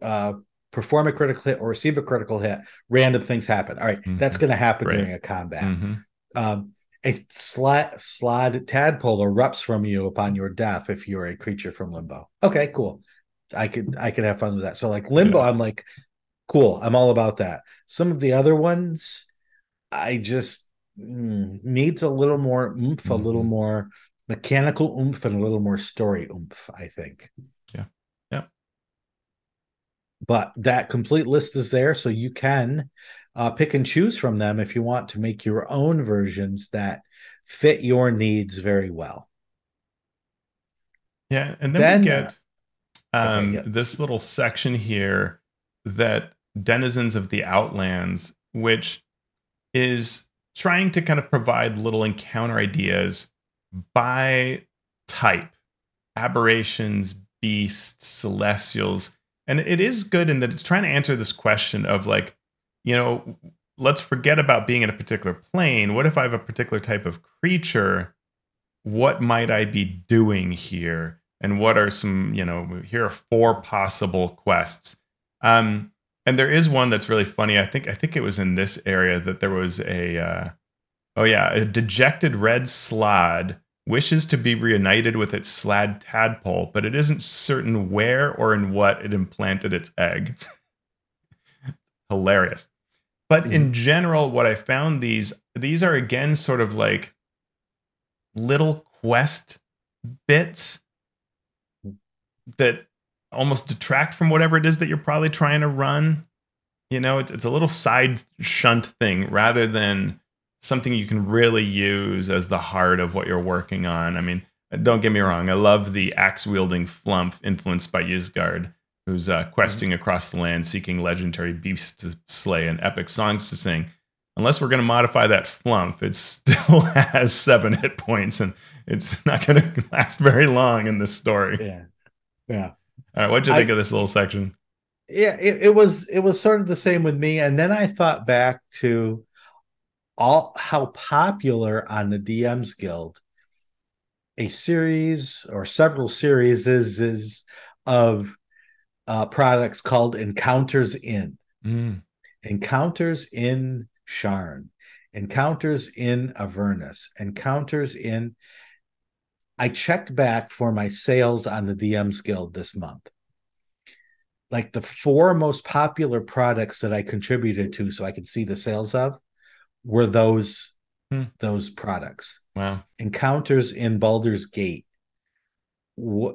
uh, perform a critical hit or receive a critical hit, random things happen. All right, that's Mhm. going to happen Right. during a combat Mhm. um, a slide, slaad tadpole erupts from you upon your death if you're a creature from limbo. Okay, cool. I could I could have fun with that. So like limbo, Yeah. I'm like, cool. I'm all about that. Some of the other ones, I just mm, needs a little more oomph, a little Mhm. more mechanical oomph, and a little more story oomph. I think. Yeah. Yeah. But that complete list is there, so you can uh, pick and choose from them if you want to make your own versions that fit your needs very well. yeah and then, Then, we uh, get um, yeah. this little section here that denizens of the outlands which is trying to kind of provide little encounter ideas by type aberrations, beasts, celestials. And it is good in that it's trying to answer this question of like, you know, let's forget about being in a particular plane. What if I have a particular type of creature? What might I be doing here? And what are some, you know, here are four possible quests. Um, and there is one that's really funny. I think I think it was in this area that there was a uh, oh yeah, a dejected red slaad wishes to be reunited with its slaad tadpole, but it isn't certain where or in what it implanted its egg. Hilarious. But in general, what I found these these are again sort of like little quest bits that almost detract from whatever it is that you're probably trying to run. You know, it's it's a little side shunt thing rather than something you can really use as the heart of what you're working on. I mean, don't get me wrong, I love the axe wielding flumph influenced by Ysgard, who's uh, questing mm-hmm. across the land seeking legendary beasts to slay and epic songs to sing. Unless we're going to modify that flumph, it still has seven hit points, and it's not going to last very long in this story. Yeah, yeah. All right, what'd you think I, of this little section? Yeah, it, it was it was sort of the same with me, and then I thought back to all how popular on the DMs Guild a series or several series is, is of uh, products called Encounters in. Mm. Encounters in Sharn, Encounters in Avernus, Encounters in. I checked back for my sales on the DMs Guild this month. Like the four most popular products that I contributed to so I could see the sales of were those hmm. those products. Wow. Encounters in Baldur's Gate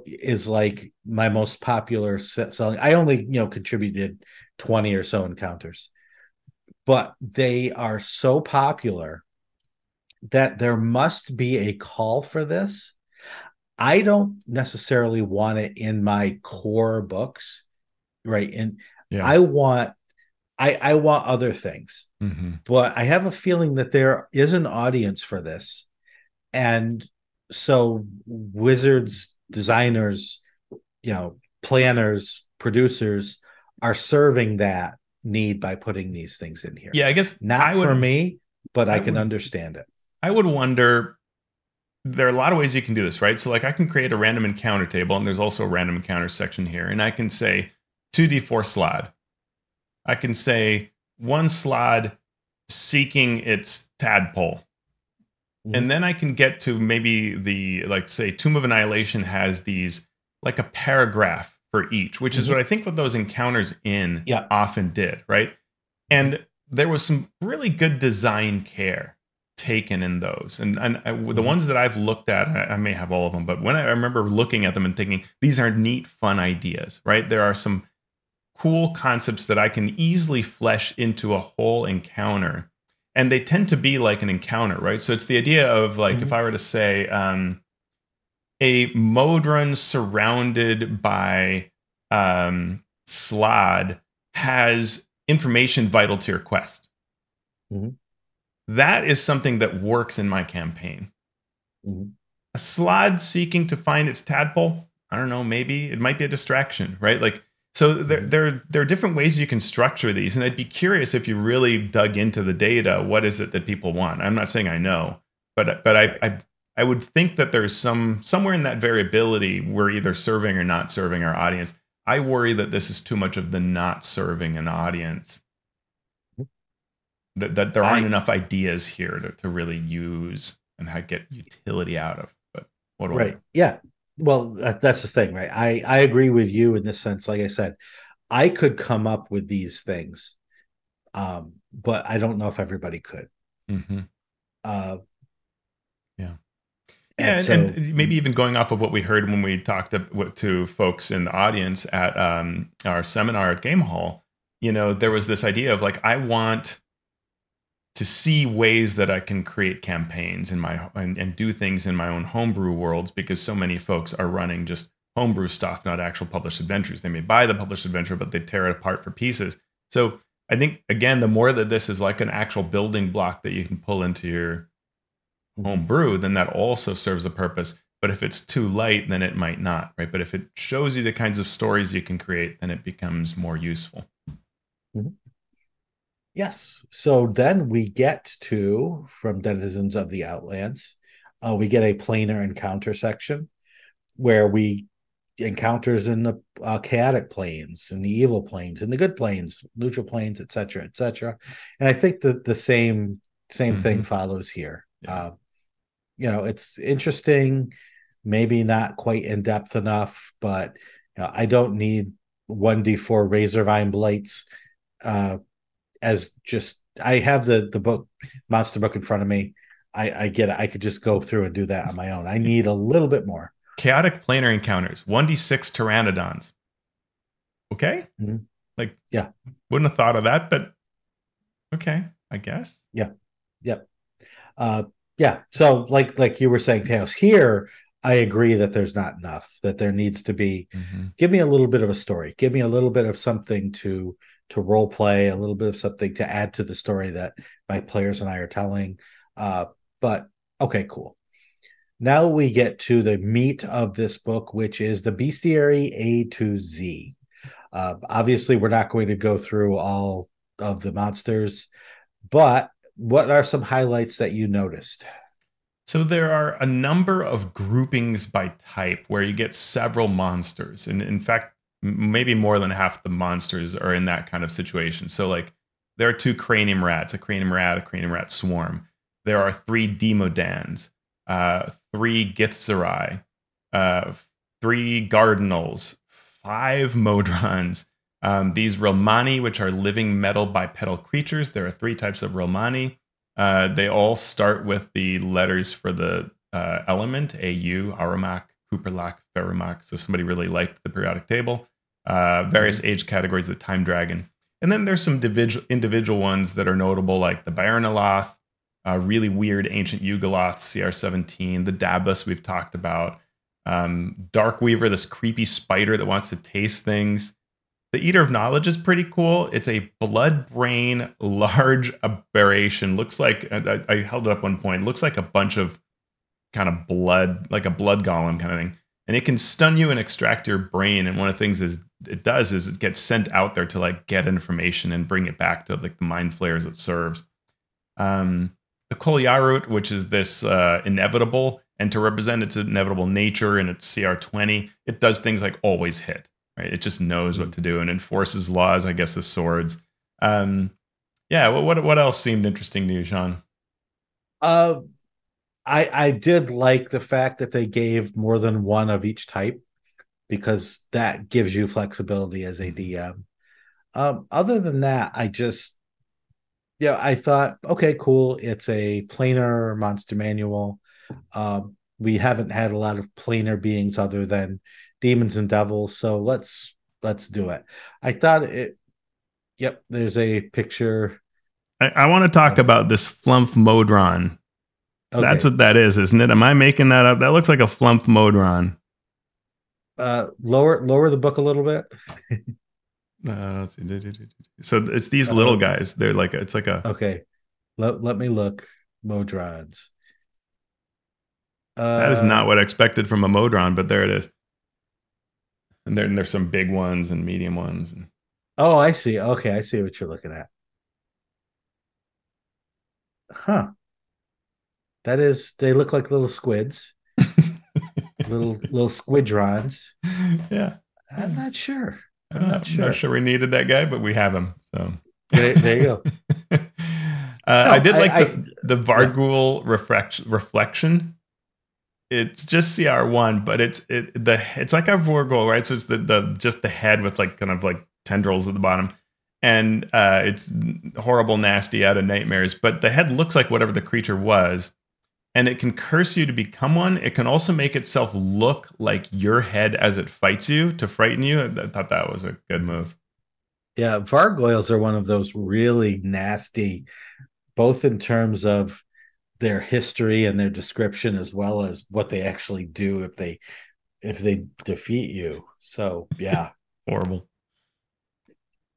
is like my most popular selling. I only, you know, contributed 20 or so encounters. But they are so popular that there must be a call for this. I don't necessarily want it in my core books, right? And yeah. I want I, I want other things, mm-hmm. but I have a feeling that there is an audience for this, and so wizards, designers, you know, planners, producers are serving that need by putting these things in here. Yeah, I guess not would, for me, but I, I can would, understand it. I would wonder. There are a lot of ways you can do this, right? So, like, I can create a random encounter table, and there's also a random encounter section here, and I can say 2d4 slaad I can say one slaad seeking its tadpole. Mm-hmm. And then I can get to maybe the, like, say, Tomb of Annihilation has these, like a paragraph for each, which mm-hmm. is what I think what those encounters in yeah. often did, right? And there was some really good design care taken in those. And, and I, the mm-hmm. ones that I've looked at, I, I may have all of them, but when I, I remember looking at them and thinking, these are neat, fun ideas, right? There are some cool concepts that I can easily flesh into a whole encounter. And they tend to be like an encounter, right? So it's the idea of like, mm-hmm. if I were to say, um, a Modron surrounded by um, Slaad has information vital to your quest. Mm-hmm. That is something that works in my campaign. Mm-hmm. A Slaad seeking to find its tadpole, I don't know, maybe it might be a distraction, right? Like so there, there, there are different ways you can structure these, and I'd be curious if you really dug into the data. What is it that people want? I'm not saying I know, but but I, I I would think that there's some somewhere in that variability we're either serving or not serving our audience. I worry that this is too much of the not serving an audience. That that there aren't I, enough ideas here to, to really use and get utility out of. But what do right? I, yeah, well that, that's the thing right i i agree with you in this sense like i said i could come up with these things um but i don't know if everybody could mm-hmm. uh yeah yeah, and, so, and, maybe even going off of what we heard when we talked to, to folks in the audience at um, our seminar at GameHole, you know, there was this idea of like, I want to see ways that I can create campaigns in my and, and, do things in my own homebrew worlds because so many folks are running just homebrew stuff, not actual published adventures. They may buy the published adventure, but they tear it apart for pieces. So I think again, the more that this is like an actual building block that you can pull into your homebrew, then that also serves a purpose. But if it's too light, then it might not, right? But if it shows you the kinds of stories you can create, then it becomes more useful. Mm-hmm. Yes. So then we get to, from Denizens of the Outlands, uh, we get a planar encounter section where we encounters in the uh, chaotic planes and the evil planes and the good planes, neutral planes, etc., etc. And I think that the same same mm-hmm. thing follows here. Yeah. Uh, you know, it's interesting, maybe not quite in depth enough, but you know, I don't need one d four Razorvine blights uh, as just I have the the book monster book in front of me. I, I get it. I could just go through and do that on my own. I need a little bit more. Chaotic planar encounters, 1d6 pteranodons. Okay? Mm-hmm. Like, yeah. Wouldn't have thought of that, but okay, I guess. Yeah. Yep. Uh, yeah. So like like you were saying, Tails, here I agree that there's not enough. That there needs to be. Mm-hmm. Give me a little bit of a story. Give me a little bit of something to to role play. A little bit of something to add to the story that my players and I are telling. Uh, but okay, cool. Now we get to the meat of this book, which is the bestiary A to Z. Uh, obviously, we're not going to go through all of the monsters, but what are some highlights that you noticed? So there are a number of groupings by type where you get several monsters. And in fact, maybe more than half the monsters are in that kind of situation. So like there are two cranium rats, a cranium rat, a cranium rat swarm. There are three demodans, uh, three githzerai, uh, three guardinals, five modrons. Um, these rilmani, which are living metal bipedal creatures, there are three types of rilmani. Uh, they all start with the letters for the uh, element AU, Aurumach, Cuprilach, Ferrumach. So somebody really liked the periodic table. Uh, various mm-hmm. age categories, the Time Dragon. And then there's some individual, individual ones that are notable, like the Baernaloth, uh, really weird ancient Yugoloth, CR17, the Dabus we've talked about, um, Darkweaver, this creepy spider that wants to taste things, the Eater of Knowledge is pretty cool. It's a blood brain large aberration. Looks like I, I held it up one point. Looks like a bunch of kind of blood, like a blood golem kind of thing. And it can stun you and extract your brain. And one of the things is it does is it gets sent out there to like get information and bring it back to like the mind flayers it serves. Um, the Kolyarut, which is this uh, inevitable, and to represent its inevitable nature and its CR20, it does things like always hit right? It just knows what mm. to do and enforces laws, I guess, with swords. Um, yeah. What, what what else seemed interesting to you, Shawn? Uh, I I did like the fact that they gave more than one of each type because that gives you flexibility as a DM. Um, other than that, I just yeah, I thought okay, cool. It's a planar monster manual. Um, we haven't had a lot of planar beings other than demons and devils. So let's let's do it. I thought it. Yep, there's a picture. I, I want to talk about this flumph modron. Okay. That's what that is, isn't it? Am I making that up? That looks like a flumph modron. Uh, lower lower the book a little bit. uh, so it's these little uh, guys. They're like a, it's like a. Okay, let let me look. Modrons. Uh, that is not what I expected from a modron, but there it is and there, and there's some big ones and medium ones. And... Oh, I see. Okay, I see what you're looking at. Huh. That is, they look like little squids, little little squidrons. Yeah. I'm not sure. I'm uh, not, sure. Not sure we needed that guy, but we have him. So there, there you go. uh, no, I did like I, the, I, the Vargouille yeah. reflect, reflection it's just CR1, but it's it the it's like a Vargouille, right? So it's the the just the head with like kind of like tendrils at the bottom, and uh, it's horrible, nasty, out of nightmares. But the head looks like whatever the creature was, and it can curse you to become one. It can also make itself look like your head as it fights you to frighten you. I thought that was a good move. Yeah, Vargouilles are one of those really nasty, both in terms of their history and their description as well as what they actually do if they if they defeat you. So yeah, horrible.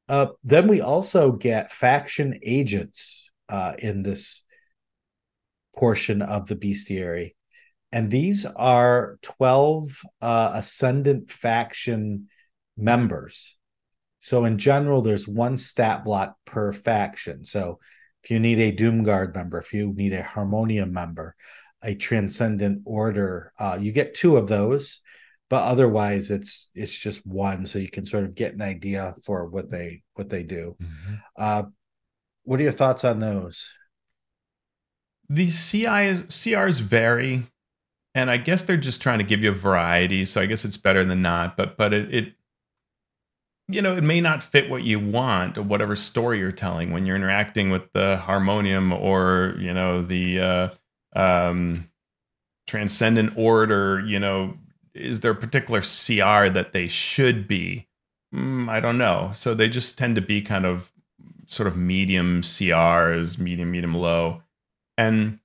Uh, then we also get faction agents uh, in this portion of the bestiary, and these are twelve uh, ascendant faction members. So in general, there's one stat block per faction. So if you need a Doomguard member, if you need a Harmonium member, a Transcendent Order, uh, you get two of those, but otherwise it's it's just one, so you can sort of get an idea for what they what they do. Mm-hmm. Uh, what are your thoughts on those? These CIs, CRs vary, and I guess they're just trying to give you a variety. So I guess it's better than not. But but it, it you know, it may not fit what you want or whatever story you're telling when you're interacting with the harmonium or, you know, the uh, um, transcendent order, you know, is there a particular CR that they should be? Mm, I don't know. So they just tend to be kind of sort of medium CRs, medium, medium, low. And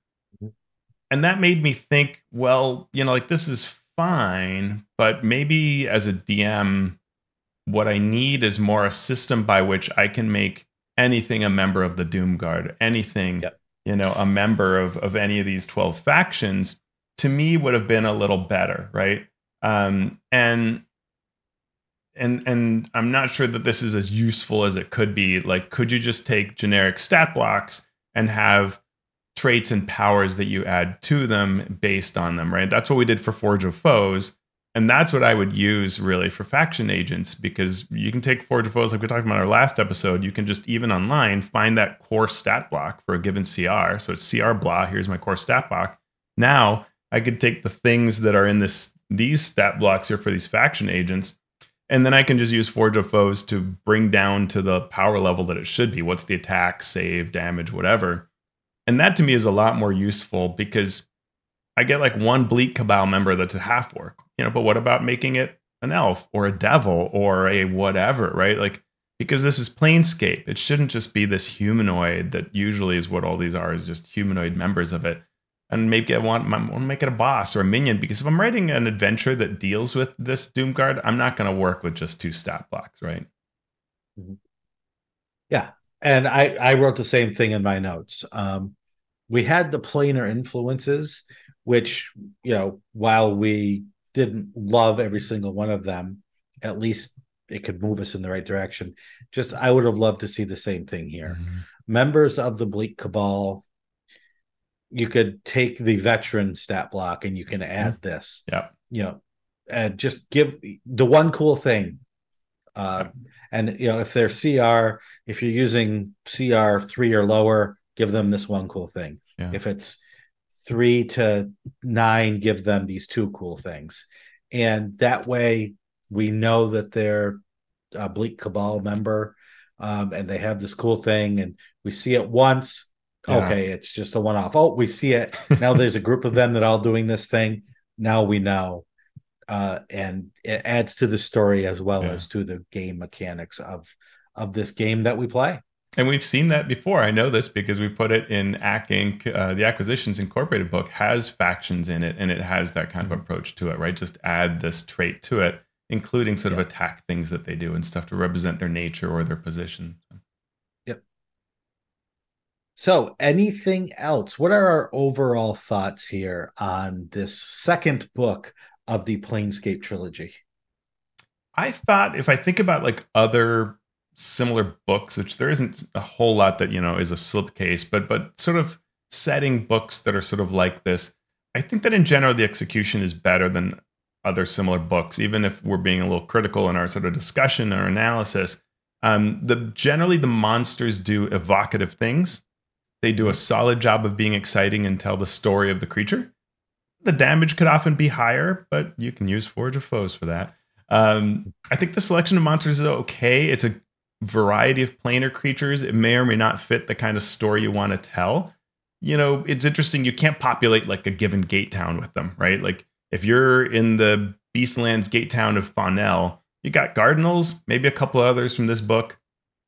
and that made me think, well, you know, like this is fine, but maybe as a DM, what I need is more a system by which I can make anything a member of the Doom Guard, anything, yep. you know, a member of, of any of these 12 factions, to me would have been a little better, right? Um, and and and I'm not sure that this is as useful as it could be. Like, could you just take generic stat blocks and have traits and powers that you add to them based on them, right? That's what we did for Forge of Foes. And that's what I would use really for faction agents because you can take Forge of Foes, like we talked about in our last episode. You can just even online find that core stat block for a given CR. So it's CR blah. Here's my core stat block. Now I could take the things that are in this these stat blocks here for these faction agents, and then I can just use Forge of Foes to bring down to the power level that it should be. What's the attack, save, damage, whatever. And that to me is a lot more useful because I get like one Bleak Cabal member that's a half orc, you know, but what about making it an elf or a devil or a whatever, right? Like, because this is Planescape, it shouldn't just be this humanoid that usually is what all these are, is just humanoid members of it. And maybe I want, I want to make it a boss or a minion because if I'm writing an adventure that deals with this Doomguard, I'm not going to work with just two stat blocks, right? Mm-hmm. Yeah, and I I wrote the same thing in my notes. Um, we had the planar influences, which you know, while we didn't love every single one of them, at least it could move us in the right direction. Just I would have loved to see the same thing here. Mm-hmm. Members of the Bleak Cabal, you could take the veteran stat block and you can add mm-hmm. this. Yeah. You know, and just give the one cool thing uh, and you know, if they're CR, if you're using CR three or lower, give them this one cool thing. Yeah. If it's three to nine, give them these two cool things. And that way we know that they're a Bleak Cabal member um, and they have this cool thing and we see it once. Yeah. Okay, it's just a one off. Oh, we see it. Now there's a group of them that all doing this thing. Now we know uh, and it adds to the story as well yeah. as to the game mechanics of of this game that we play. And we've seen that before. I know this because we put it in Acq Inc. Uh, the Acquisitions Incorporated book has factions in it, and it has that kind of mm-hmm. approach to it, right? Just add this trait to it, including sort yeah. of attack things that they do and stuff to represent their nature or their position. Yep. So, anything else? What are our overall thoughts here on this second book of the Planescape trilogy? I thought if I think about like other similar books, which there isn't a whole lot that you know is a slipcase, but but sort of setting books that are sort of like this, I think that in general the execution is better than other similar books, even if we're being a little critical in our sort of discussion or analysis. Um, the generally the monsters do evocative things. They do a solid job of being exciting and tell the story of the creature the damage could often be higher, but you can use Forge of Foes for that. Um, I think the selection of monsters is okay. It's a variety of planar creatures. It may or may not fit the kind of story you want to tell. You know, it's interesting. You can't populate like a given gate town with them, right? Like if you're in the Beastlands gate town of Faunel, you got Guardinals, maybe a couple others from this book.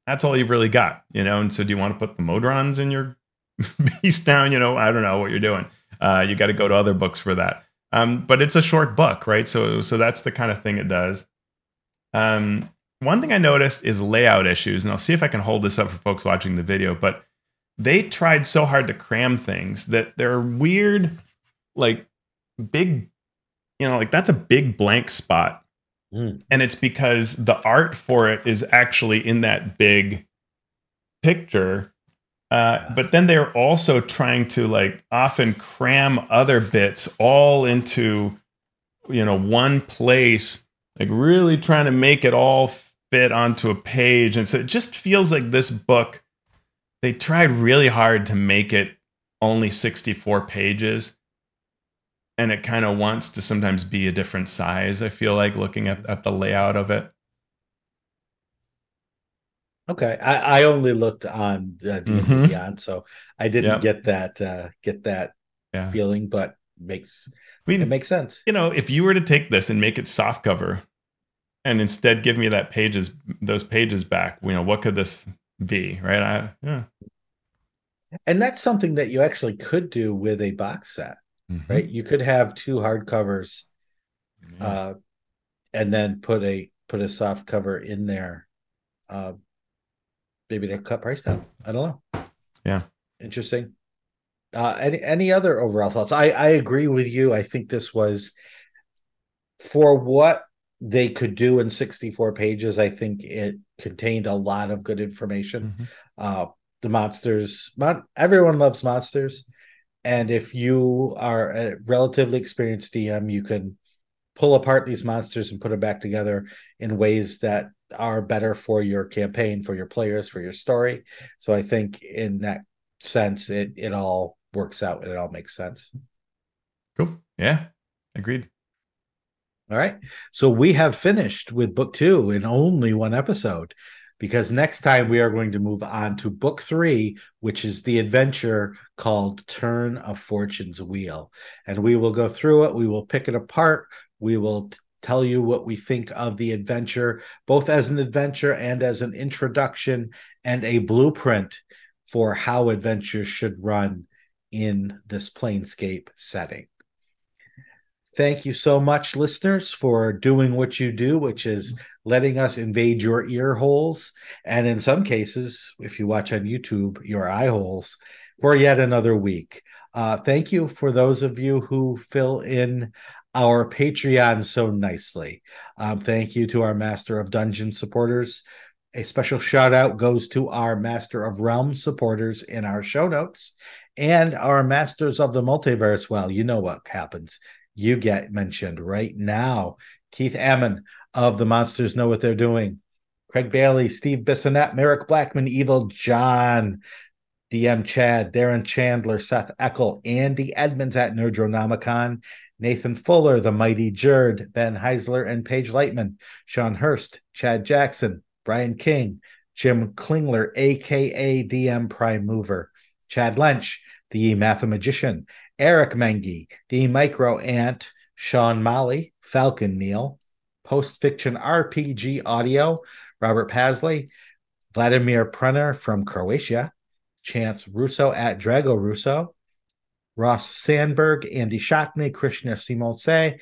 That's all you've really got, you know. And so, do you want to put the Modrons in your Beast town? You know, I don't know what you're doing. Uh, you got to go to other books for that. Um, but it's a short book, right? So so that's the kind of thing it does. Um, one thing I noticed is layout issues, and I'll see if I can hold this up for folks watching the video. But they tried so hard to cram things that there are weird, like big, you know, like that's a big blank spot, mm. and it's because the art for it is actually in that big picture uh, but then they're also trying to like often cram other bits all into you know one place like really trying to make it all fit onto a page. And so it just feels like this book they tried really hard to make it only 64 pages. And it kind of wants to sometimes be a different size i feel like looking at, at the layout of it Okay, I, I only looked on uh, mm-hmm. Beyond, so I didn't yep. get that uh, get that yeah. feeling, but makes I mean, it makes sense. You know, if you were to take this and make it soft cover, and instead give me that pages those pages back, you know, what could this be, right? I, yeah. And that's something that you actually could do with a box set. mm-hmm. right? You could have two hardcovers, yeah. uh, and then put a put a soft cover in there. Uh, maybe they cut price down. I don't know. Yeah, interesting. Uh, any any other overall thoughts? I I agree with you. I think this was for what they could do in 64 pages. I think it contained a lot of good information. Mm-hmm. Uh, the monsters, mon- everyone loves monsters, and if you are a relatively experienced DM, you can pull apart these monsters and put them back together in ways that are better for your campaign, for your players, for your story. So I think in that sense, it it all works out and it all makes sense. Cool. Yeah. Agreed. All right. So we have finished with book two in only one episode because next time we are going to move on to book three, which is the adventure called Turn of Fortune's Wheel. And we will go through it, we will pick it apart, we will t- tell you what we think of the adventure, both as an adventure and as an introduction and a blueprint for how adventures should run in this planescape setting. Thank you so much, listeners, for doing what you do, which is letting us invade your ear holes. And in some cases, if you watch on YouTube, your eye holes for yet another week. Uh, thank you for those of you who fill in our Patreon so nicely. Um, thank you to our Master of Dungeon supporters. A special shout out goes to our Master of Realm supporters in our show notes and our Masters of the Multiverse. Well, you know what happens you get mentioned right now. Keith Ammann of The Monsters Know What They're Doing. Craig Bailey, Steve Bissonette, Merrick Blackman, Evil John, DM Chad, Darren Chandler, Seth Eckel, Andy Edmonds at Nerdronomicon, Nathan Fuller, The Mighty Jerd, Ben Heisler, and Paige Lightman, Sean Hurst, Chad Jackson, Brian King, Jim Klingler, aka DM Prime Mover, Chad Lynch, the Mathemagician, Eric Mengi, The Micro Ant, Sean Molly, Falcon Neil, Post Fiction RPG Audio, Robert Pasley, Vladimir Prenner from Croatia, Chance Russo at Drago Russo, Ross Sandberg, Andy Shockney, Krishna Simose,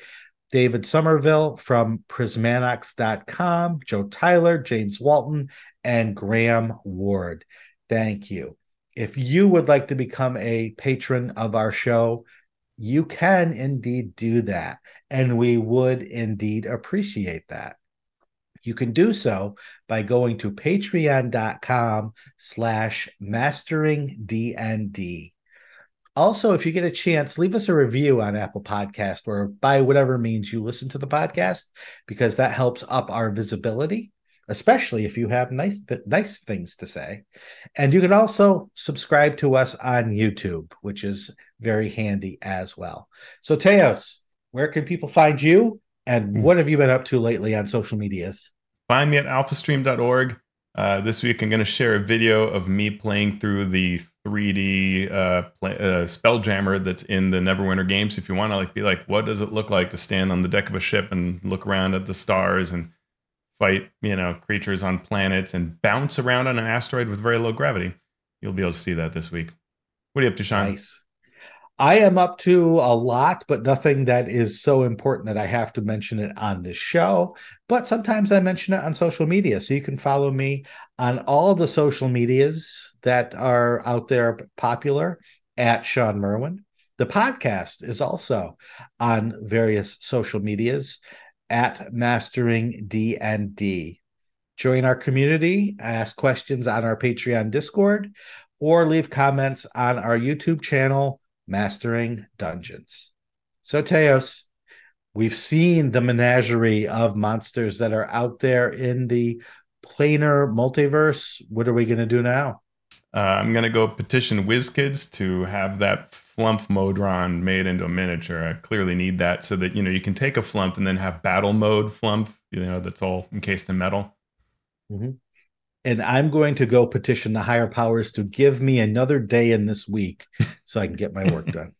David Somerville from Prismanox.com, Joe Tyler, James Walton, and Graham Ward. Thank you if you would like to become a patron of our show, you can indeed do that. And we would indeed appreciate that. You can do so by going to patreon.com slash masteringdnd. Also, if you get a chance, leave us a review on Apple Podcast or by whatever means you listen to the podcast, because that helps up our visibility especially if you have nice nice things to say. And you can also subscribe to us on YouTube, which is very handy as well. So Teos, where can people find you and hmm. what have you been up to lately on social medias? Find me at alphastream.org. Uh, this week I'm going to share a video of me playing through the 3D uh, play, uh, Spelljammer that's in the Neverwinter games. If you want to like be like, what does it look like to stand on the deck of a ship and look around at the stars and fight, you know, creatures on planets and bounce around on an asteroid with very low gravity. You'll be able to see that this week. What are you up to, Shawn? Nice. I am up to a lot, but nothing that is so important that I have to mention it on this show. But sometimes I mention it on social media. So you can follow me on all the social medias that are out there popular at Shawn Merwin. The podcast is also on various social medias at Mastering D&D. Join our community, ask questions on our Patreon Discord, or leave comments on our YouTube channel, Mastering Dungeons. So, Teos, we've seen the menagerie of monsters that are out there in the planar multiverse. What are we going to do now? Uh, I'm going to go petition WizKids to have that flumph Modron made into a miniature. I clearly need that so that you know you can take a flumph and then have battle mode flumph. You know that's all encased in metal. Mm-hmm. And I'm going to go petition the higher powers to give me another day in this week so I can get my work done.